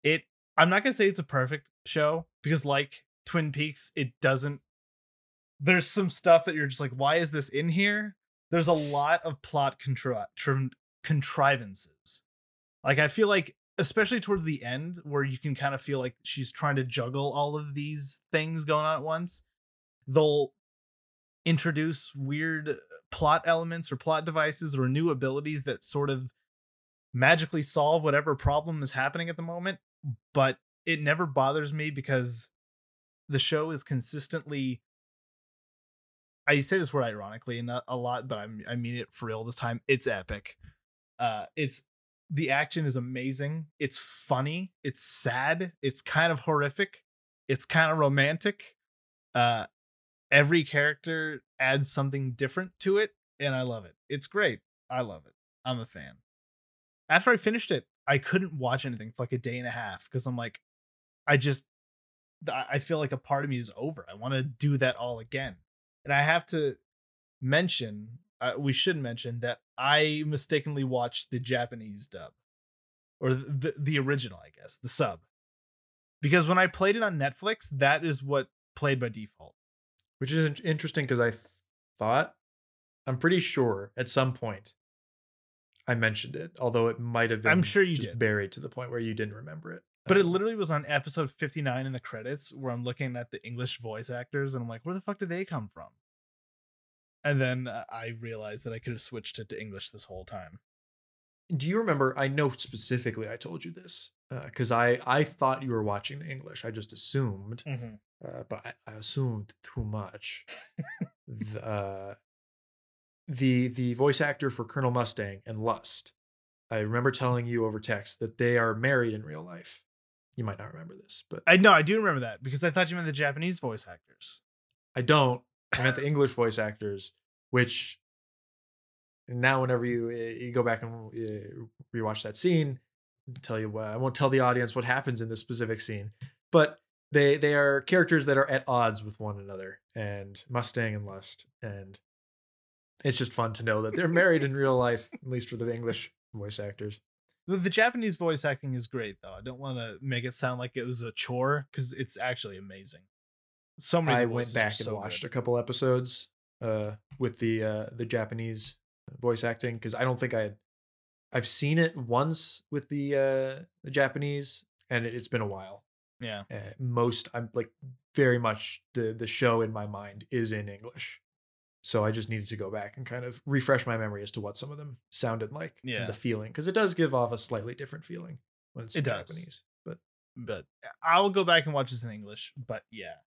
It I'm not gonna say it's a perfect show because like Twin Peaks, it doesn't there's some stuff that you're just like, why is this in here? There's a lot of plot contri- trim- contrivances. Like I feel like especially towards the end where you can kind of feel like she's trying to juggle all of these things going on at once, they'll introduce weird uh, plot elements or plot devices or new abilities that sort of magically solve whatever problem is happening at the moment, but it never bothers me because the show is consistently I say this word ironically and a lot, but I'm, I mean it for real this time. It's epic. Uh, it's the action is amazing. It's funny. It's sad. It's kind of horrific. It's kind of romantic. Uh, every character adds something different to it, and I love it. It's great. I love it. I'm a fan. After I finished it, I couldn't watch anything for like a day and a half because I'm like, I just, I feel like a part of me is over. I want to do that all again. And I have to mention, uh, we should mention that I mistakenly watched the Japanese dub or the, the, original, I guess, the sub. Because when I played it on Netflix, that is what played by default. Which is in- interesting because I th- thought, I'm pretty sure at some point, I mentioned it, although it might have been I'm sure you just did. buried to the point where you didn't remember it. But it literally was on episode 59 in the credits where I'm looking at the English voice actors and I'm like, where the fuck did they come from? And then uh, I realized that I could have switched it to English this whole time. Do you remember? I know specifically I told you this because I I thought you were watching the English. I just assumed, uh, but I, I assumed too much. the, uh, the the voice actor for Colonel Mustang and Lust. I remember telling you over text that they are married in real life. You might not remember this, but I know, I do remember that because I thought you meant the Japanese voice actors. I don't. I meant the English voice actors, which now whenever you uh, you go back and uh, rewatch that scene, I'll tell you what I won't tell the audience what happens in this specific scene, but they they are characters that are at odds with one another, and Mustang and Lust, and it's just fun to know that they're married in real life, at least for the English voice actors. The, the Japanese voice acting is great though. I don't want to make it sound like it was a chore because it's actually amazing. So many. I went back and so watched good. a couple episodes uh with the uh the Japanese voice acting because I don't think I had I've seen it once with the uh the Japanese and it, it's been a while. Yeah. Uh, most I'm like very much the the show in my mind is in English. So I just needed to go back and kind of refresh my memory as to what some of them sounded like Yeah. and the feeling because it does give off a slightly different feeling when it's It. Japanese. But but I'll go back and watch this in English. But yeah,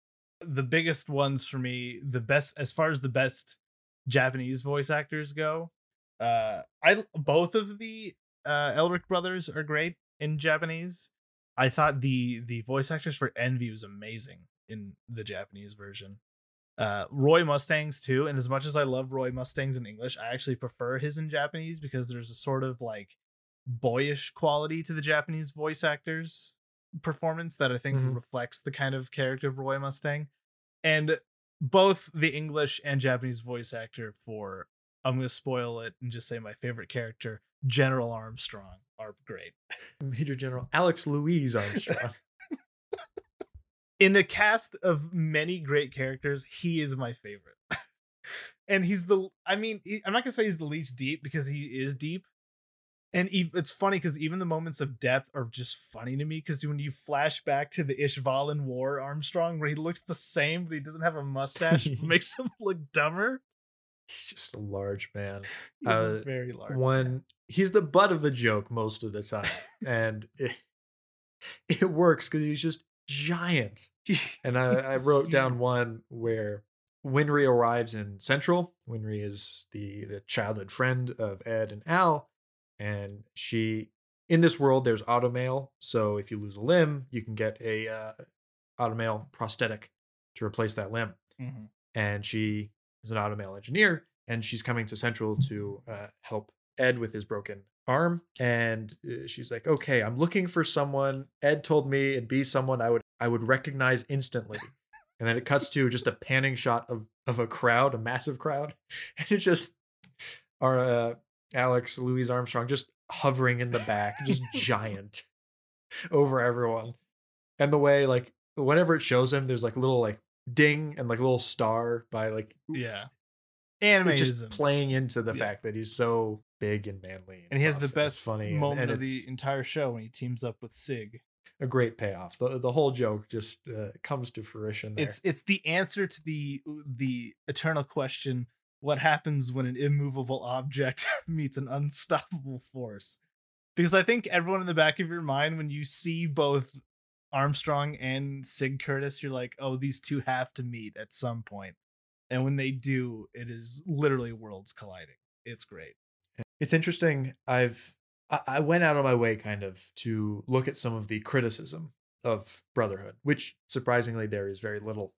the biggest ones for me, the best as far as the best Japanese voice actors go, uh, I both of the uh Elric brothers are great in Japanese. I thought the the voice actors for Envy was amazing in the Japanese version. Uh, Roy Mustangs too, and as much as I love Roy Mustangs in English, I actually prefer his in Japanese because there's a sort of like boyish quality to the Japanese voice actors performance that I think Mhm. reflects the kind of character of Roy Mustang. And both the English and Japanese voice actor for I'm going to spoil it and just say my favorite character, General Armstrong, are great. Major General Alex Louise Armstrong. In a cast of many great characters, he is my favorite. and he's the I mean, he- I'm not going to say he's the least deep because he is deep. And e- it's funny because even the moments of depth are just funny to me because when you flash back to the Ishvalan War Armstrong, where he looks the same but he doesn't have a mustache, makes him look dumber. He's just a large man. He's Uh, very large. one he's the butt of the joke most of the time and it, it works because he's just giant. And i, I wrote down one where winry arrives in central. Winry is the, the childhood friend of ed and al and she in this world there's automail so if you lose a limb you can get a uh, automail prosthetic to replace that limb. Mhm. and she is an automail engineer and she's coming to central to uh, help ed with his broken arm and uh, she's like okay i'm looking for someone ed told me it'd be someone i would i would recognize instantly and then it cuts to just a panning shot of of a crowd a massive crowd and it's just our uh, alex louise armstrong just hovering in the back just giant over everyone and the way like whenever it shows him there's like a little like ding and like a little star by like Yeah. it's just playing into the Yeah. fact that he's so big and manly and he has the and best funny moment and of the entire show when he teams up with Sig. a great payoff the, the whole joke just uh, comes to fruition there. It's it's the answer to the the eternal question: What happens when an immovable object meets an unstoppable force? Because I think everyone in the back of your mind, when you see both Armstrong and Sig Curtis, you're like, oh, these two have to meet at some point. And when they do, it is literally worlds colliding. It's great. It's interesting i've I, I went out of my way kind of to look at some of the criticism of brotherhood which surprisingly there is very little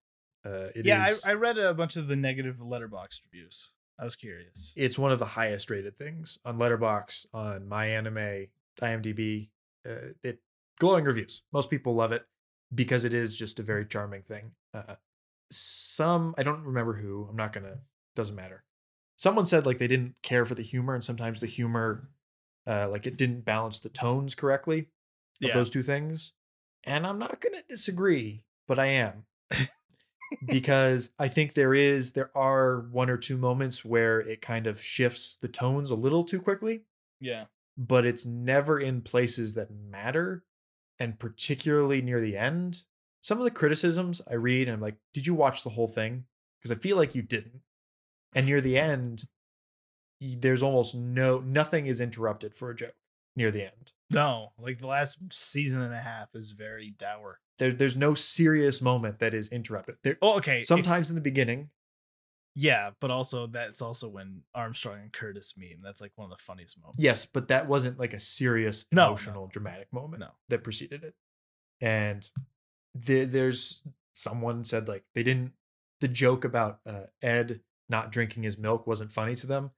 uh it yeah, is- I, I read a bunch of the negative Letterboxd reviews. I was curious. it's one of the highest rated things on Letterboxd, on My Anime, IMDb. Uh, it glowing reviews. Most people love it because it is just a very charming thing. Uh, some I don't remember who. I'm not gonna. Doesn't matter. Someone said like they didn't care for the humor, and sometimes the humor, uh, like it didn't balance the tones correctly of Yeah. those two things. And I'm not gonna disagree, but I am because I think there is there are one or two moments where it kind of shifts the tones a little too quickly. Yeah. but it's never in places that matter and particularly near the end some of the criticisms i read and i'm like did you watch the whole thing because i feel like you didn't and near the end there's almost no nothing is interrupted for a joke near the end No, like the last season and a half is very dour. there, there's no serious moment that is interrupted there Oh, okay. sometimes in the beginning yeah, but also that's also when Armstrong and Curtis meet, and that's like one of the funniest moments. yes but that wasn't like a serious No, no. emotional dramatic moment No. that preceded it and there, there's someone said like they didn't the joke about uh, ed not drinking his milk wasn't funny to them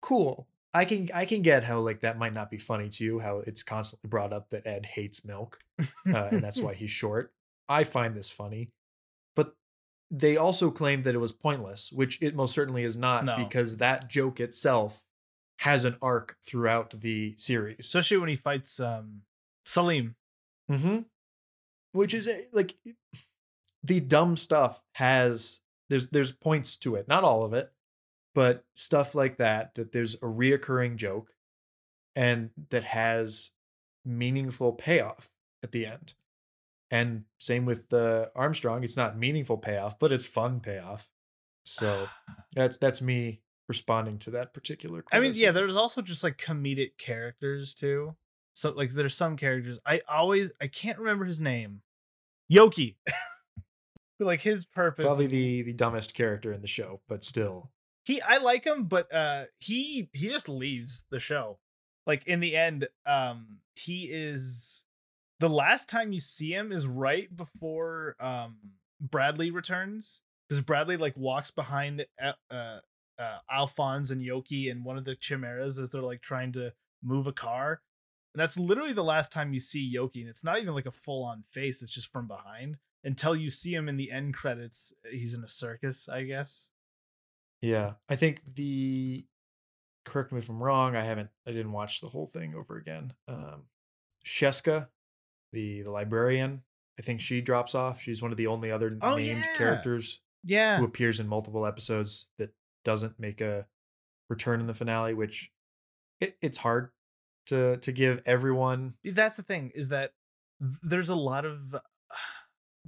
cool i can i can get how like that might not be funny to you how it's constantly brought up that ed hates milk uh, and that's why he's short i find this funny but they also claimed that it was pointless which it most certainly is not No. because that joke itself has an arc throughout the series especially when he fights um Selim. Mm-hmm. Which is like the dumb stuff has there's there's points to it, not all of it, but stuff like that that there's a reoccurring joke and that has meaningful payoff at the end. And same with the Armstrong, it's not meaningful payoff, but it's fun payoff. So that's that's me responding to that particular. I mean, yeah, there's also just like comedic characters too. So like there's some characters I always I can't remember his name. Yoki. But, like his purpose probably the the dumbest character in the show, but still. he I like him, but uh he he just leaves the show. Like in the end, um he is the last time you see him is right before um Bradley returns because Bradley like walks behind uh, uh Alphonse and Yoki and one of the chimeras as they're like trying to move a car. And that's literally the last time you see Yoki, and it's not even like a full on face, it's just from behind until you see him in the end credits. He's in a circus, I guess. Yeah, I think the correct me if I'm wrong. I haven't. I didn't watch the whole thing over again. Um, Sheska, the the librarian. I think she drops off. She's one of the only other Oh, named yeah. characters Yeah. who appears in multiple episodes that doesn't make a return in the finale. Which it, it's hard to to give everyone. that's the thing is that there's a lot of uh,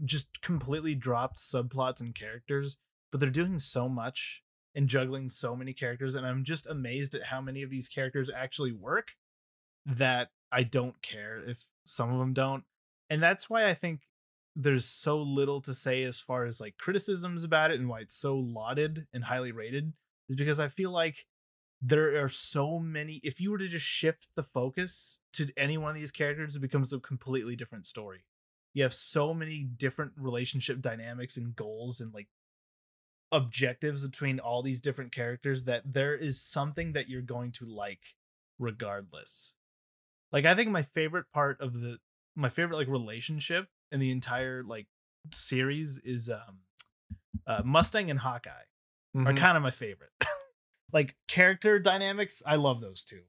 just completely dropped subplots and characters but they're doing so much and juggling so many characters and i'm just amazed at how many of these characters actually work that i don't care if some of them don't. And that's why i think there's so little to say as far as like criticisms about it and why it's so lauded and highly rated is because i feel like there are so many if you were to just shift the focus to any one of these characters it becomes a completely different story you have so many different relationship dynamics and goals and like objectives between all these different characters that there is something that you're going to like regardless like i think my favorite part of the my favorite like relationship in the entire like series is um uh, mustang and hawkeye are Mhm. kind of my favorite. like character dynamics, I love those two.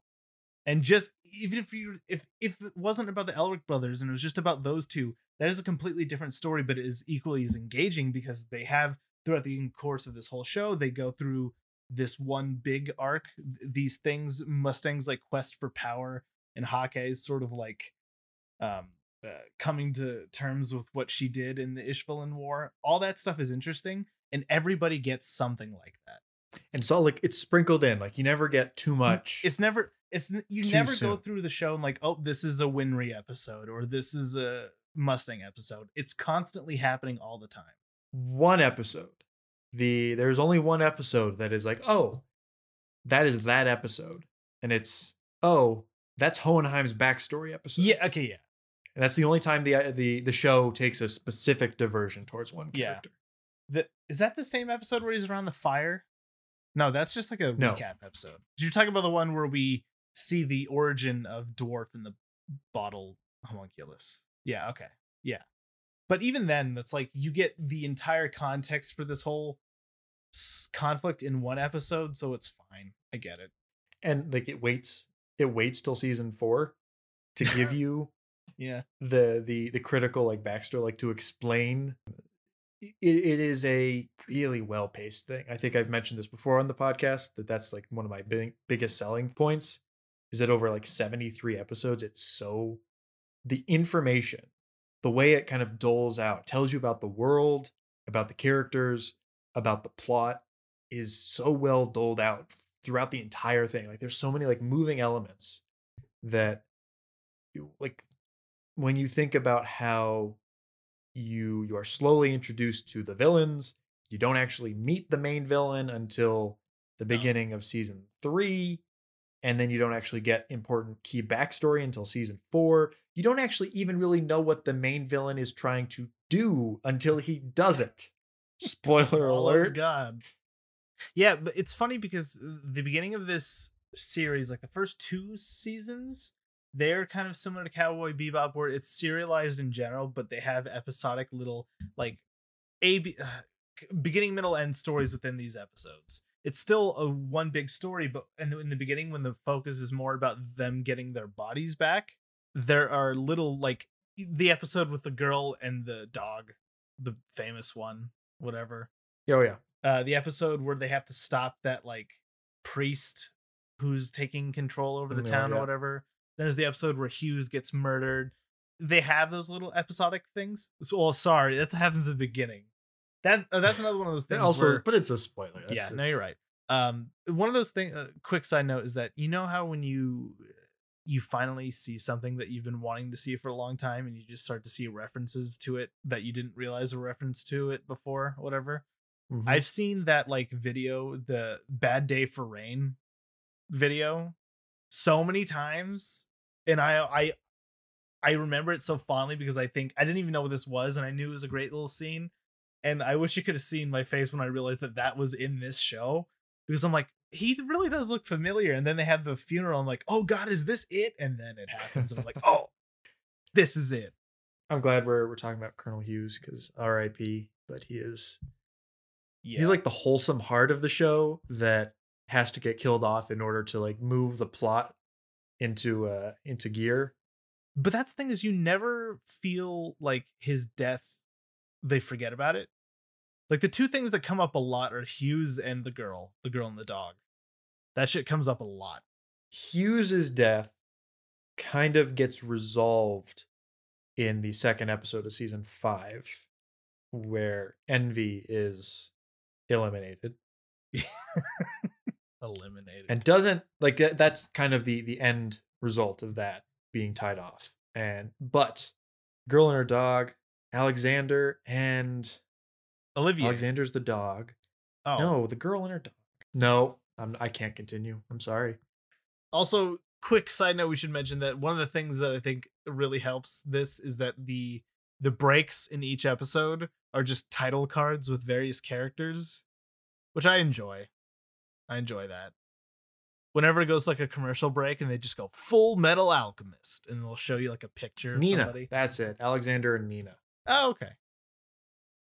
And just even if you if if it wasn't about the Elric brothers and it was just about those two, that is a completely different story, but it is equally as engaging because they have throughout the course of this whole show, they go through this one big arc. These things, Mustang's like quest for power, and Hawkeye's sort of like um uh, coming to terms with what she did in the Ishvalan War. All that stuff is interesting, and everybody gets something like that. and it's all like it's sprinkled in. Like you never get too much. It's never it's you Too never go through the show and like, oh, this is a Winry episode or this is a Mustang episode. It's constantly happening all the time. one episode. The there's only one episode that is like, oh, that is that episode, and it's oh, that's Hohenheim's backstory episode. Yeah, okay, yeah. and that's the only time the uh, the the show takes a specific diversion towards one Yeah. character. The, is that the same episode where he's around the fire? No, that's just like a No. recap episode. You're talking about the one where we see the origin of dwarf in the bottle homunculus. Yeah, okay. Yeah. But even then, that's like you get the entire context for this whole s- conflict in one episode, so it's fine. I get it. And like it waits, it waits till season four to give you Yeah. the the the critical like backstory, like to explain. It, it is a really well paced thing. I think I've mentioned this before on the podcast that that's like one of my big, biggest selling points is that over like 73 episodes, it's so the information, the way it kind of doles out, tells you about the world, about the characters, about the plot, is so well doled out throughout the entire thing. Like there's so many like moving elements that like when you think about how you you are slowly introduced to the villains, you don't actually meet the main villain until the beginning of season three, and then you don't actually get important key backstory until season four. You don't actually even really know what the main villain is trying to do until he does it. Spoiler alert. God. Yeah, but it's funny because the beginning of this series, like the first two seasons, they're kind of similar to Cowboy Bebop, where it's serialized in general, but they have episodic little like a B- uh, beginning, middle, end stories within these episodes. It's still a one big story, but in the, in the beginning, when the focus is more about them getting their bodies back, there are little like the episode with the girl and the dog, the famous one, whatever. Oh yeah. uh the episode where they have to stop that like priest who's taking control over the Mm, oh, town yeah. or whatever. Then there's the episode where hughes gets murdered. They have those little episodic things. So well sorry that happens at the beginning that uh, that's another one of those things also, where, but it's a spoiler. yeah That's- no you're right um one of those things uh, quick side note is that you know how when you you finally see something that you've been wanting to see for a long time and you just start to see references to it that you didn't realize were reference to it before whatever Mhm. I've seen that like video, the bad day for rain video so many times. And I I I remember it so fondly because I think I didn't even know what this was and I knew it was a great little scene. And I wish you could have seen my face when I realized that that was in this show because I'm like, he really does look familiar. And then they have the funeral. I'm like, oh God, is this it? And then it happens. And I'm like, oh, this is it. I'm glad we're we're talking about Colonel Hughes because R.I.P. But he is Yeah. he's like the wholesome heart of the show that has to get killed off in order to like move the plot into uh into gear. but that's the thing is you never feel like his death they forget about it like the two things that come up a lot are hughes and the girl the girl and the dog. That shit comes up a lot. Hughes's death kind of gets resolved in the second episode of season five, where Envy is eliminated. Eliminated. And doesn't like that- that's kind of the the end result of that being tied off. And but girl and her dog, Alexander and olivia Alexander's the dog. oh No, the girl and her dog. No, I'm, I can't continue. I'm sorry. also quick side note we should mention that one of the things that i think really helps this is that the the breaks in each episode are just title cards with various characters which i enjoy i enjoy that whenever it goes like a commercial break and they just go full metal alchemist and they'll show you like a picture of Nina. somebody That's it. Alexander and Nina. oh okay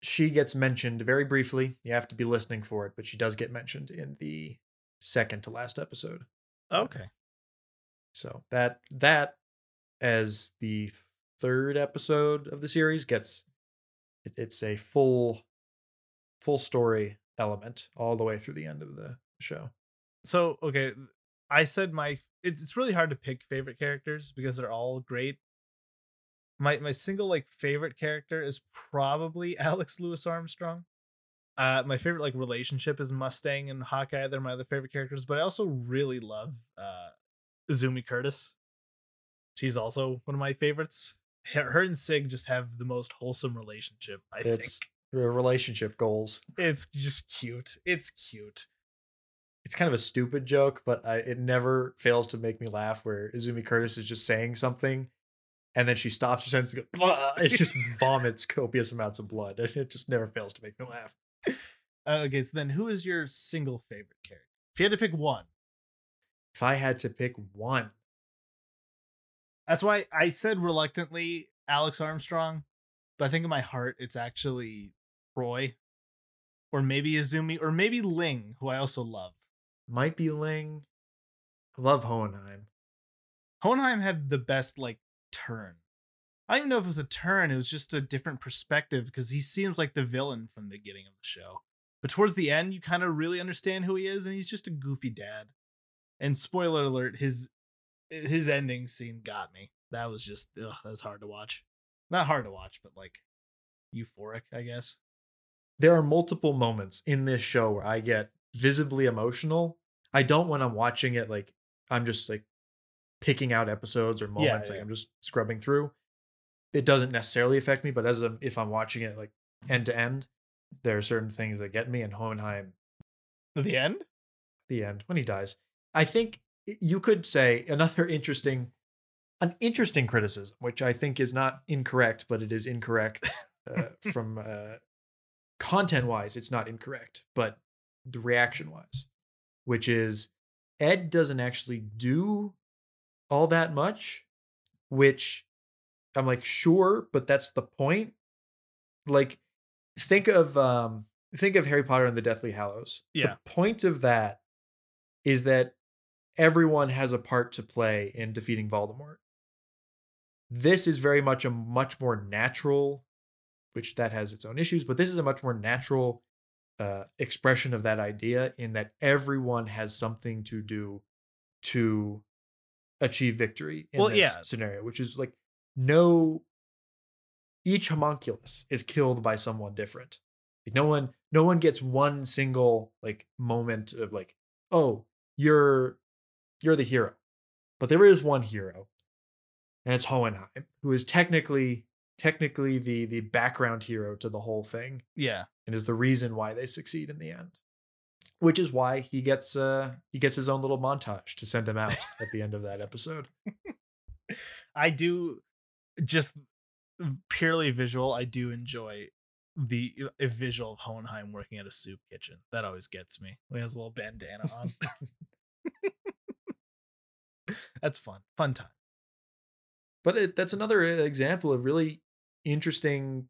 She gets mentioned very briefly. You have to be listening for it, but she does get mentioned in the second to last episode. okay So that that as the third episode of the series gets it, it's a full full story element all the way through the end of the show. so okay i said my it's, it's really hard to pick favorite characters because they're all great my my single like favorite character is probably alex louis armstrong. Uh my favorite like relationship is mustang and hawkeye they're my other favorite characters but i also really love uh Izumi curtis. She's also one of my favorites. Her, and sig just have the most wholesome relationship i It's think. relationship goals. it's just cute. It's cute. It's kind of a stupid joke, but I, it never fails to make me laugh. Where Izumi Curtis is just saying something, and then she stops her sentence and goes, it just vomits copious amounts of blood. and It just never fails to make me laugh. Uh, okay, so then who is your single favorite character? If you had to pick one, If I had to pick one, that's why I said reluctantly Alex Armstrong, but I think in my heart it's actually Roy, or maybe Izumi, or maybe Ling, who I also love. might be Ling. I love Hohenheim. Hohenheim had the best like turn. I don't even know if it was a turn; it was just a different perspective because he seems like the villain from the beginning of the show. But towards the end, you kind of really understand who he is, and he's just a goofy dad. And spoiler alert: his his ending scene got me. That was just ugh, that was hard to watch. Not hard to watch, but like euphoric, I guess. There are multiple moments in this show where I get visibly emotional. I don't when I'm watching it like I'm just like picking out episodes or moments like yeah. I'm just scrubbing through. It doesn't necessarily affect me, but as I'm, if I'm watching it like end to end, there are certain things that get me. And Hohenheim the end? the end when he dies. I think you could say another interesting, an interesting criticism, which I think is not incorrect, but it is incorrect uh, from uh, content wise. It's not incorrect, but the reaction wise, which is Ed doesn't actually do all that much, which I'm like, sure, but that's the point. Like, think of um think of Harry Potter and the Deathly Hallows. Yeah. The point of that is that everyone has a part to play in defeating Voldemort. This is very much a much more natural, which that has its own issues, but this is a much more natural uh, expression of that idea in that everyone has something to do to achieve victory in Well, this yeah. scenario, which is like no each homunculus is killed by someone different. Like no one no one gets one single like moment of like, oh, you're you're the hero. But there is one hero, and it's Hohenheim, who is technically technically the the background hero to the whole thing Yeah. and is the reason why they succeed in the end. Which is why he gets uh he gets his own little montage to send him out at the end of that episode. I do just purely visual, I do enjoy the a visual of Hohenheim working at a soup kitchen. That always gets me. When he has a little bandana on. That's fun. Fun time. But it, that's another uh, example of really interesting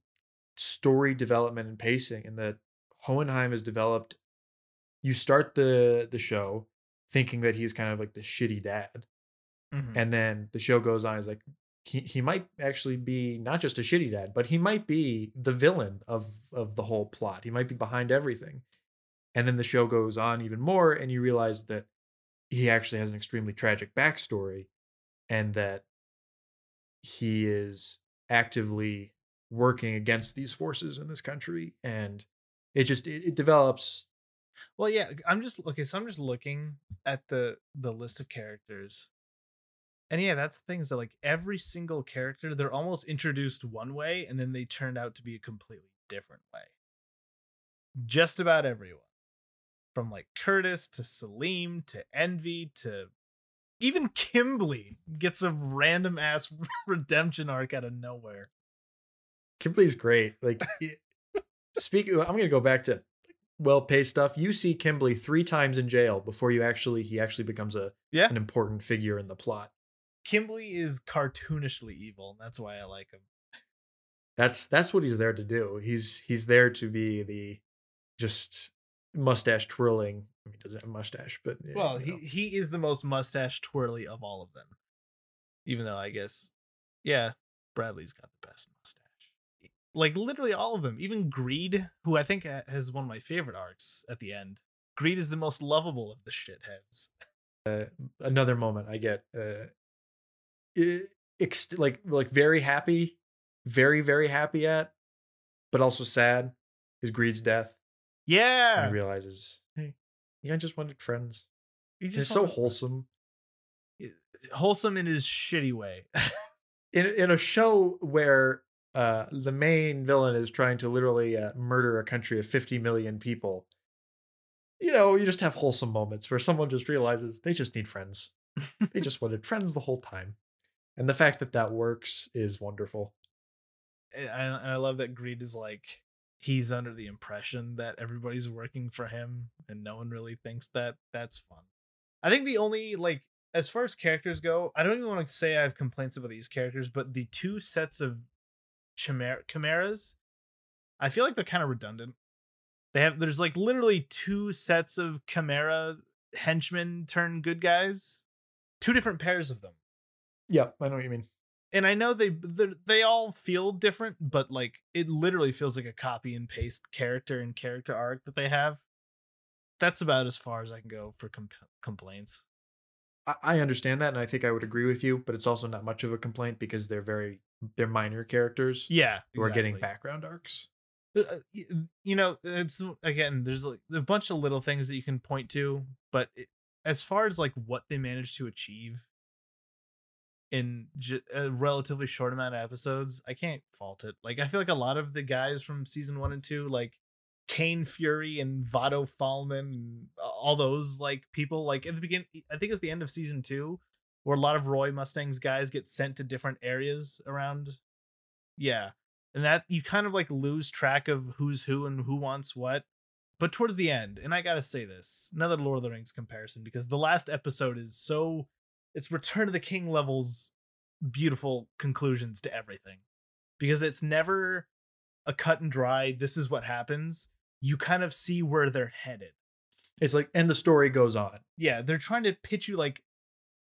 story development and pacing in that Hohenheim has developed you start the the show thinking that he's kind of like the shitty dad Mhm. and then the show goes on is like he, he might actually be not just a shitty dad but he might be the villain of of the whole plot he might be behind everything and then the show goes on even more and you realize that he actually has an extremely tragic backstory and that he is actively working against these forces in this country and it just it, it develops Well, yeah, I'm just okay. So I'm just looking at the the list of characters, and yeah, that's the thing is that like every single character, they're almost introduced one way, and then they turned out to be a completely different way. Just about everyone, from like Curtis to Selim to Envy to even Kimblee gets a random ass redemption arc out of nowhere. Kimblee's great. Like, speaking, I'm gonna go back to well-paced stuff. You see Kimblee three times in jail before you actually he actually becomes a Yeah. an important figure in the plot. Kimblee is cartoonishly evil, and that's why I like him. That's that's what he's there to do. He's he's there to be the just mustache twirling. I mean, he doesn't have a mustache, but yeah, Well, you he he is the most mustache twirly of all of them. Even though I guess, yeah, Bradley's got the best mustache. Like literally all of them, even Greed, who I think has one of my favorite arcs at the end. Greed is the most lovable of the shitheads. another moment I get uh like like very happy, very very happy at, but also sad is Greed's death. And Yeah, he realizes, hey, yeah, I just wanted friends. he's so wholesome. wholesome in his shitty way. In in a show where uh the main villain is trying to literally uh, murder a country of 50 million people. You know, you just have wholesome moments where someone just realizes they just need friends. they just wanted friends the whole time. And the fact that that works is wonderful. and I, and I love that Greed is like he's under the impression that everybody's working for him and no one really thinks that that's fun. I think the only like as far as characters go, I don't even want to say I have complaints about these characters, but the two sets of chimera chimeras, I feel like they're kind of redundant. They have there's like literally two sets of chimera henchmen turn good guys, two different pairs of them Yeah, I know what you mean. and I know they they all feel different, but like it literally feels like a copy and paste character and character arc that they have. That's about as far as I can go for comp- complaints. I understand that, and I think I would agree with you. But it's also not much of a complaint because they're very they're minor characters Yeah, who are getting background arcs. Uh, you know it's again there's like a bunch of little things that you can point to but it, as far as like what they managed to achieve in j- a relatively short amount of episodes i can't fault it like i feel like a lot of the guys from season one and two like Kain Fuery and Vato Falman all those like people like at the beginning I think it's the end of season 2 where a lot of Roy Mustangs guys get sent to different areas around yeah and that you kind of like lose track of who's who and who wants what but towards the end and i gotta say this another lord of the rings comparison because the last episode is so it's return of the king levels beautiful conclusions to everything because it's never a cut and dry this is what happens you kind of see where they're headed It's like, and the story goes on. yeah they're trying to pitch you like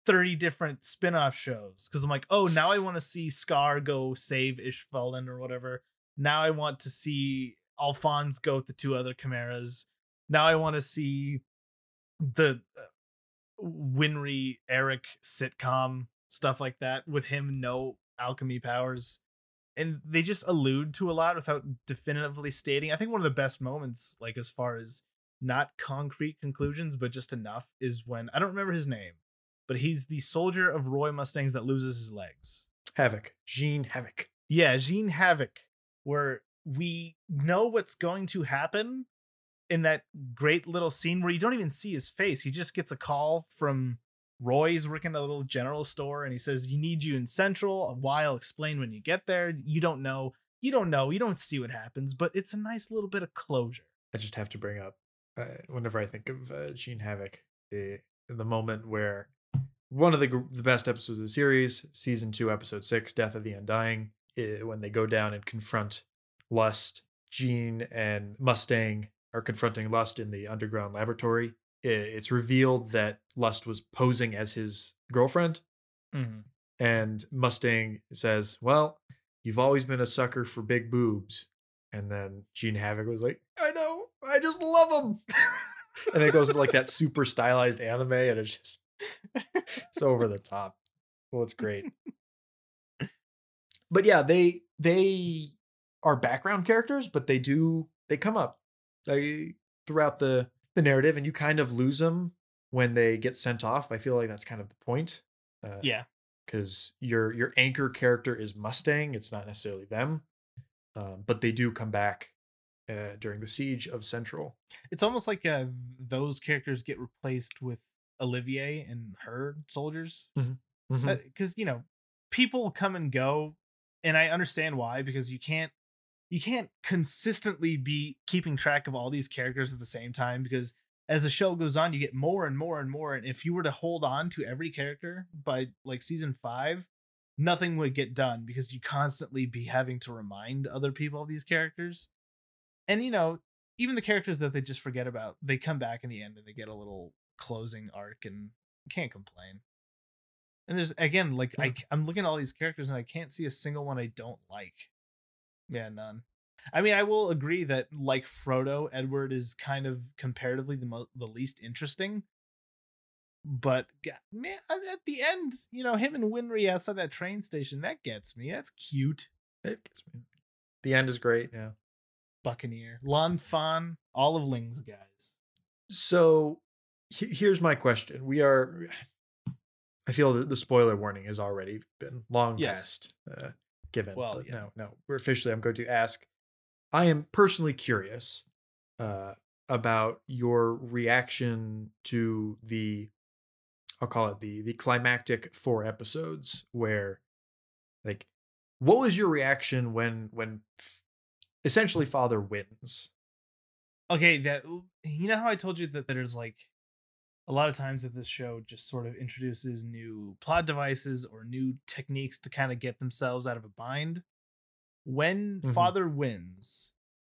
30 different spin-off shows because i'm like oh now i want to see scar go save ishvalan or whatever. Now i want to see alphonse go with the two other chimeras. Now i want to see the uh, winry eric sitcom stuff like that with him no alchemy powers. And they just allude to a lot without definitively stating. I think one of the best moments like as far as not concrete conclusions but just enough is when i don't remember his name but he's the soldier of roy mustangs that loses his legs. Havoc, Jean Havoc. yeah jean havoc where we know what's going to happen in that great little scene where you don't even see his face. He just gets a call from roy's working at a little general store and he says you need you in central. Why i'll explain when you get there. You don't know. You don't know. You don't see what happens but it's a nice little bit of closure. I just have to bring up uh, whenever I think of uh, Jean Havoc, the the moment where one of the the best episodes of the series, season two, episode six, "Death of the Undying," eh, when they go down and confront Lust, Jean and Mustang are confronting Lust in the underground laboratory. It's revealed that Lust was posing as his girlfriend, and Mustang says, "Well, you've always been a sucker for big boobs." And then Jean Havoc was like, "I know, I just love them." and it goes into like that super stylized anime, and it's just so over the top. Well, it's great. but yeah, they they are background characters, but they do they come up they, throughout the the narrative, and you kind of lose them when they get sent off. I feel like that's kind of the point. Uh, yeah because your your anchor character is Mustang. It's not necessarily them, um, but they do come back uh, during the siege of Central. it's almost like uh, those characters get replaced with Olivier and her soldiers mm-hmm, mm-hmm. uh, because you know people come and go, and I understand why because you can't you can't consistently be keeping track of all these characters at the same time because as the show goes on you get more and more and more and if you were to hold on to every character by like season 5 nothing would get done because you constantly be having to remind other people of these characters. And you know even the characters that they just forget about they come back in the end and they get a little closing arc and can't complain. And there's again like I, i'm looking at all these characters and i can't see a single one i don't like. Yeah none. I mean i will agree that like frodo edward is kind of comparatively the mo- the least interesting. But man at the end you know him and winry outside that train station that gets me that's cute. It gets me. The end is great. Yeah. buccaneer lan fan all of ling's guys. So here's my question. We are. I feel that the spoiler warning has already been long Yes. past uh, given. Well, yeah. no, no. We're officially. I'm going to ask. I am personally curious uh, about your reaction to the. I'll call it the the climactic four episodes where, like, what was your reaction when when f- essentially father wins? okay that you know how i told you that there's like a lot of times that this show just sort of introduces new plot devices or new techniques to kind of get themselves out of a bind. When Mhm. father wins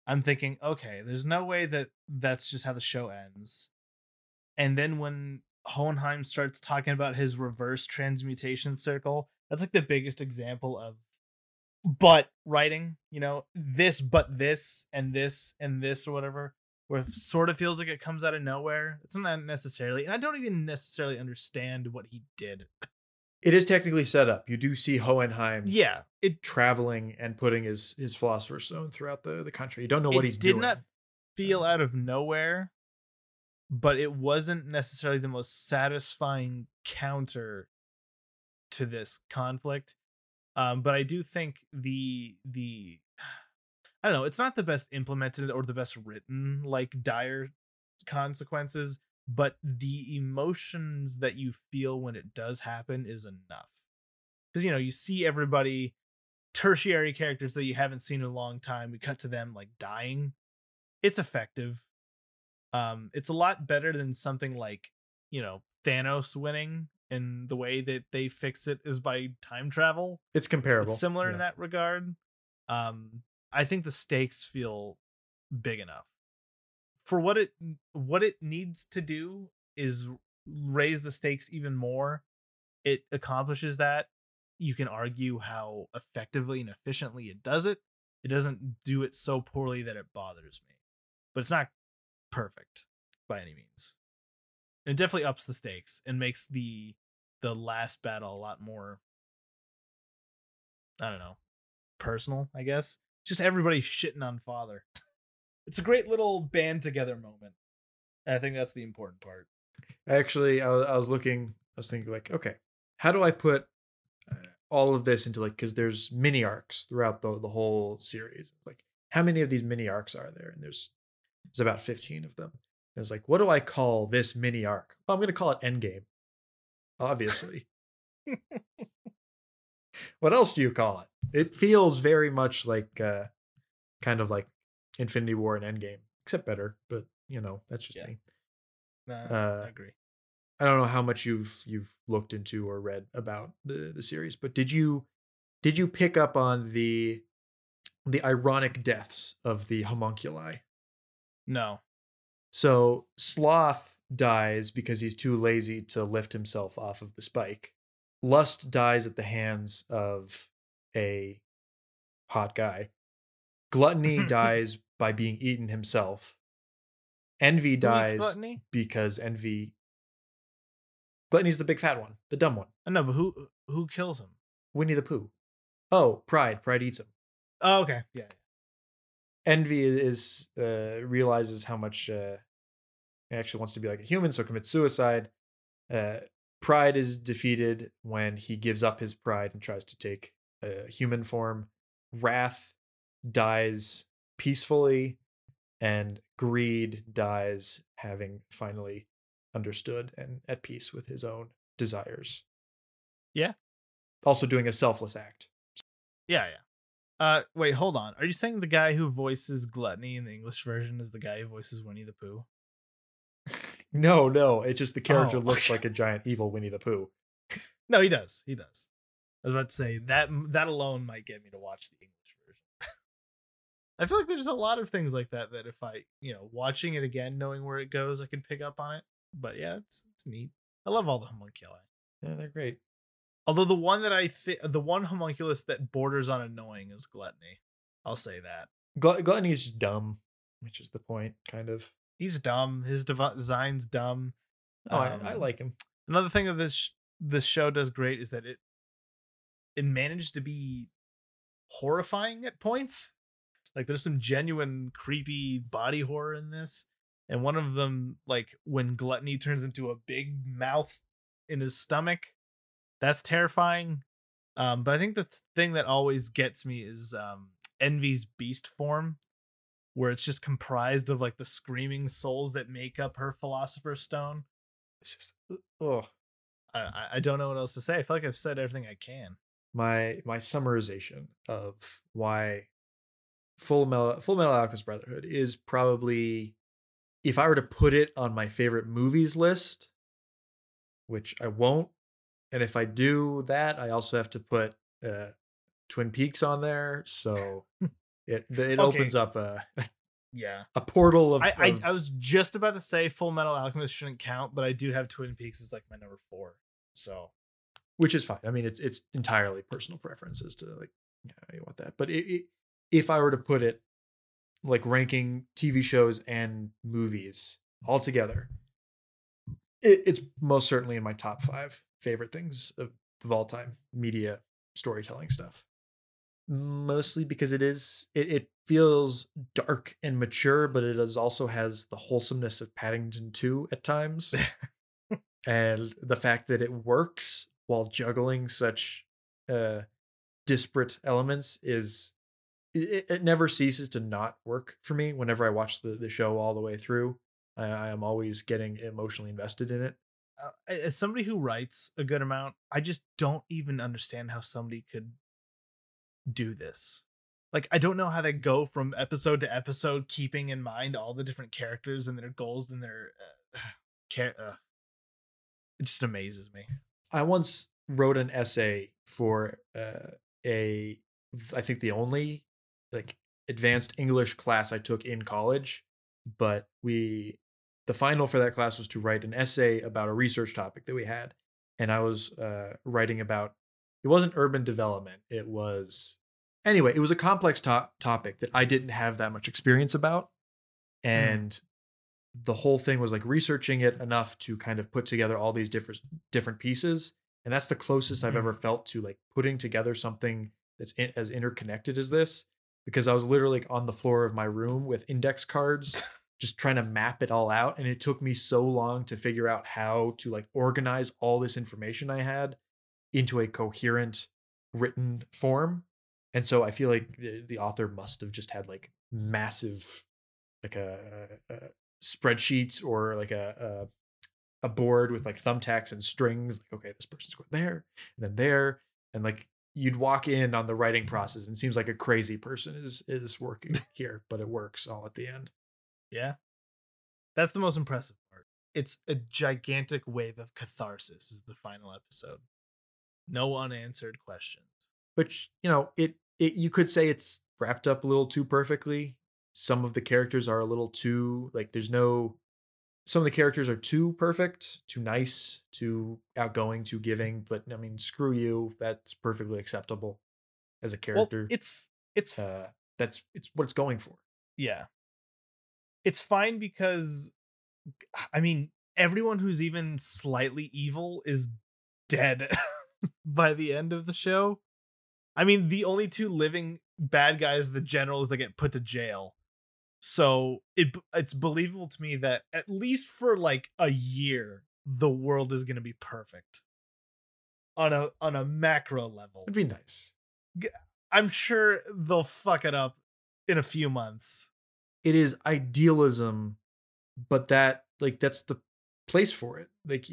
i'm thinking okay there's no way that that's just how the show ends. And then when hohenheim starts talking about his reverse transmutation circle that's like the biggest example of but writing you know this but this and this and this or whatever where it sort of feels like it comes out of nowhere. It's not necessarily, and I don't even necessarily understand what he did. It is technically set up. You do see Hohenheim Yeah, it traveling and putting his his philosopher's stone throughout the the country. You don't know what it he's did doing. not feel out of nowhere, but it wasn't necessarily the most satisfying counter to this conflict. Um, but I do think the the I don't know, it's not the best implemented or the best written like dire consequences, but the emotions that you feel when it does happen is enough. Because you know, you see everybody tertiary characters that you haven't seen in a long time. We cut to them like dying. It's effective. Um, it's a lot better than something like, you know, Thanos winning and the way that they fix it is by time travel. it's comparable. It's similar in that regard. Um, I think the stakes feel big enough for what it what it needs to do is raise the stakes even more. It accomplishes that. You can argue how effectively and efficiently it does it. It doesn't do it so poorly that it bothers me, but it's not perfect by any means. It definitely ups the stakes and makes the the last battle a lot more I don't know, personal, I guess. Just everybody shitting on father. It's a great little band together moment. And I think that's the important part. Actually, I was, I was looking. I was thinking like, okay, how do I put uh, all of this into like because there's mini arcs throughout the the whole series. Like, how many of these mini arcs are there? And there's there's about fifteen of them. And it's like, what do I call this mini arc? Well, I'm gonna call it Endgame. Obviously. what else do you call it? It feels very much like uh kind of like Infinity War and Endgame, except better. But you know, that's just Yeah. me. Uh, I agree. I don't know how much you've you've looked into or read about the the series, but did you did you pick up on the the ironic deaths of the homunculi? No. So Sloth dies because he's too lazy to lift himself off of the spike. Lust dies at the hands of a hot guy. Gluttony dies by being eaten himself. Envy Who dies gluttony? because envy. Gluttony's the big fat one, the dumb one. I know, but who who kills him? Winnie the Pooh. Oh, pride. Pride eats him. Oh, okay. Yeah. Envy is uh, realizes how much uh, he actually wants to be like a human, so commits suicide. Uh, pride is defeated when he gives up his pride and tries to take a human form. Wrath dies peacefully, and greed dies having finally understood and at peace with his own desires. Yeah. Also doing a selfless act. Yeah, yeah. Uh wait, hold on. Are you saying the guy who voices Gluttony in the English version is the guy who voices Winnie the Pooh? No, no, it's just the character Oh. looks like a giant evil Winnie the Pooh. No, he does. He does. I was about to say that that alone might get me to watch the English version. I feel like there's a lot of things like that that if I, you know, watching it again, knowing where it goes, I can pick up on it. But yeah, it's it's neat. I love all the homunculi. Yeah, they're great. Although the one that I think the one homunculus that borders on annoying is gluttony. I'll say that. Gl- Gluttony's just dumb, which is the point, kind of. He's dumb. His design's dumb. Oh, I, I Um, like him. Another thing that this sh- this show does great is that it it managed to be horrifying at points. Like there's some genuine creepy body horror in this. And one of them, like when gluttony turns into a big mouth in his stomach, that's terrifying. Um, but I think the th- thing that always gets me is um, Envy's beast form, where it's just comprised of like the screaming souls that make up her philosopher's stone. It's just, oh, I, I- I don't know what else to say. I feel like I've said everything I can. My my summarization of why Full Metal Full Metal Alchemist Brotherhood is probably, if I were to put it on my favorite movies list, which I won't, and if I do that, I also have to put uh, Twin Peaks on there, so it it Okay. opens up a Yeah. a portal of. I, I, I was just about to say Full Metal Alchemist shouldn't count, but I do have Twin Peaks as like my number four. So which is fine. I mean, it's it's entirely personal preferences to like, yeah, you want that. But it, it, if I were to put it like ranking TV shows and movies all together, it, it's most certainly in my top five favorite things of, of all time media storytelling stuff. Mostly because it is it, it feels dark and mature, but it is also has the wholesomeness of Paddington 2 at times. and the fact that it works while juggling such uh disparate elements is it, it never ceases to not work for me whenever I watch the, the show all the way through. I, I am always getting emotionally invested in it. Uh, as somebody who writes a good amount, I just don't even understand how somebody could do this. Like, I don't know how they go from episode to episode, keeping in mind all the different characters and their goals and their uh, care. Uh, it just amazes me. I once wrote an essay for uh, a, I think the only like advanced English class I took in college, but we the final for that class was to write an essay about a research topic that we had, and I was uh, writing about it wasn't urban development. It was anyway. It was a complex to- topic that I didn't have that much experience about, Hmm. and mm. The whole thing was like researching it enough to kind of put together all these different different pieces, and that's the closest I've Mm. ever felt to like putting together something that's in, as interconnected as this because I was literally on the floor of my room with index cards just trying to map it all out and it took me so long to figure out how to like organize all this information I had into a coherent written form. And so I feel like the, the author must have just had like massive like a, a spreadsheets or like a, a a board with like thumbtacks and strings like okay this person's going there and then there and like you'd walk in on the writing process and it seems like a crazy person is is working here but it works all at the end Yeah. That's the most impressive part. It's a gigantic wave of catharsis is the final episode. No unanswered questions. but you know it it you could say it's wrapped up a little too perfectly some of the characters are a little too like there's no some of the characters are too perfect too nice too outgoing too giving but i mean screw you that's perfectly acceptable as a Well, character it's it's uh that's it's what it's going for yeah. It's fine because I mean, everyone who's even slightly evil is dead by the end of the show. I mean, the only two living bad guys, the generals that get put to jail. So it it's believable to me that at least for like a year, the world is gonna be perfect. On a on a macro level. it'd be nice I'm sure they'll fuck it up in a few months. it is idealism but that like that's the place for it like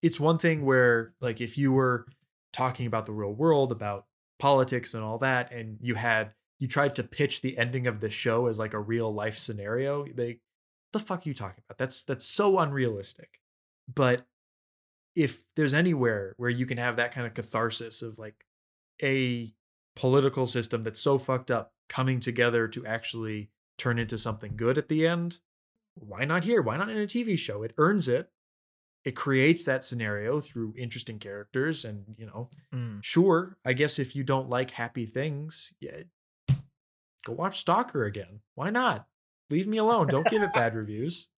it's one thing where like if you were talking about the real world about politics and all that and you had you tried to pitch the ending of the show as like a real life scenario they the fuck are you talking about? That's that's so unrealistic. But if there's anywhere where you can have that kind of catharsis of like a political system that's so fucked up coming together to actually turn into something good at the end why not here? Why not in a tv show? It earns it. It creates that scenario through interesting characters and you know mm. sure i guess if you don't like happy things yeah go watch stalker again why not leave me alone don't give it bad reviews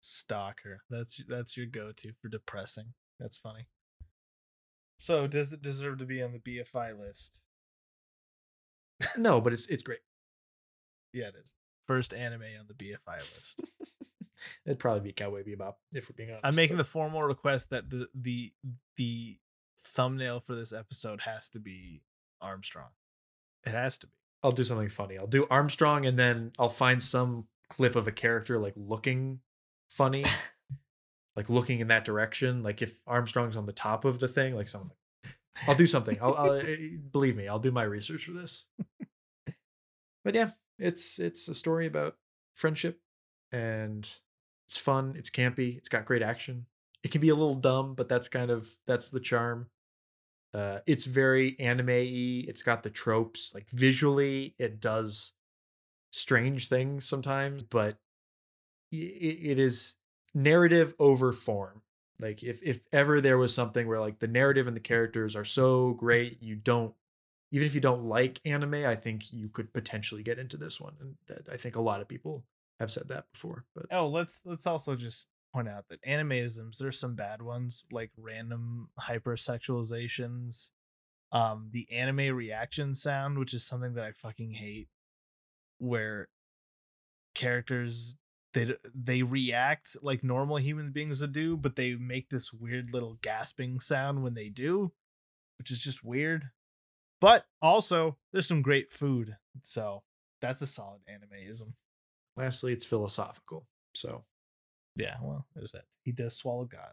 Stalker. That's that's your go-to for depressing. That's funny. So does it deserve to be on the BFI list? no but it's it's great Yeah, it is. First anime on the BFI list. it'd probably be cowboy bebop if we're being honest I'm making but the formal request that the the the thumbnail for this episode has to be Armstrong. It has to be. I'll do something funny. I'll do armstrong and then i'll find some clip of a character like looking funny like looking in that direction. Like if armstrong's on the top of the thing like something i'll do something. I'll, I'll eh, believe me i'll do my research for this. But yeah it's it's a story about friendship and it's fun it's campy it's got great action. It can be a little dumb but that's kind of that's the charm uh it's very anime-y it's got the tropes like visually it does strange things sometimes but i- i- it is narrative over form like if if ever there was something where like the narrative and the characters are so great you don't even if you don't like anime, I think you could potentially get into this one, and that I think a lot of people have said that before. But Oh, let's let's also just point out that animeisms, there's some bad ones, like random hypersexualizations. Um, the anime reaction sound, which is something that I fucking hate, where characters they they react like normal human beings would do, but they make this weird little gasping sound when they do, which is just weird. But also, there's some great food, so that's a solid animeism. lastly, it's philosophical. So Yeah, well, there's that. He does swallow God.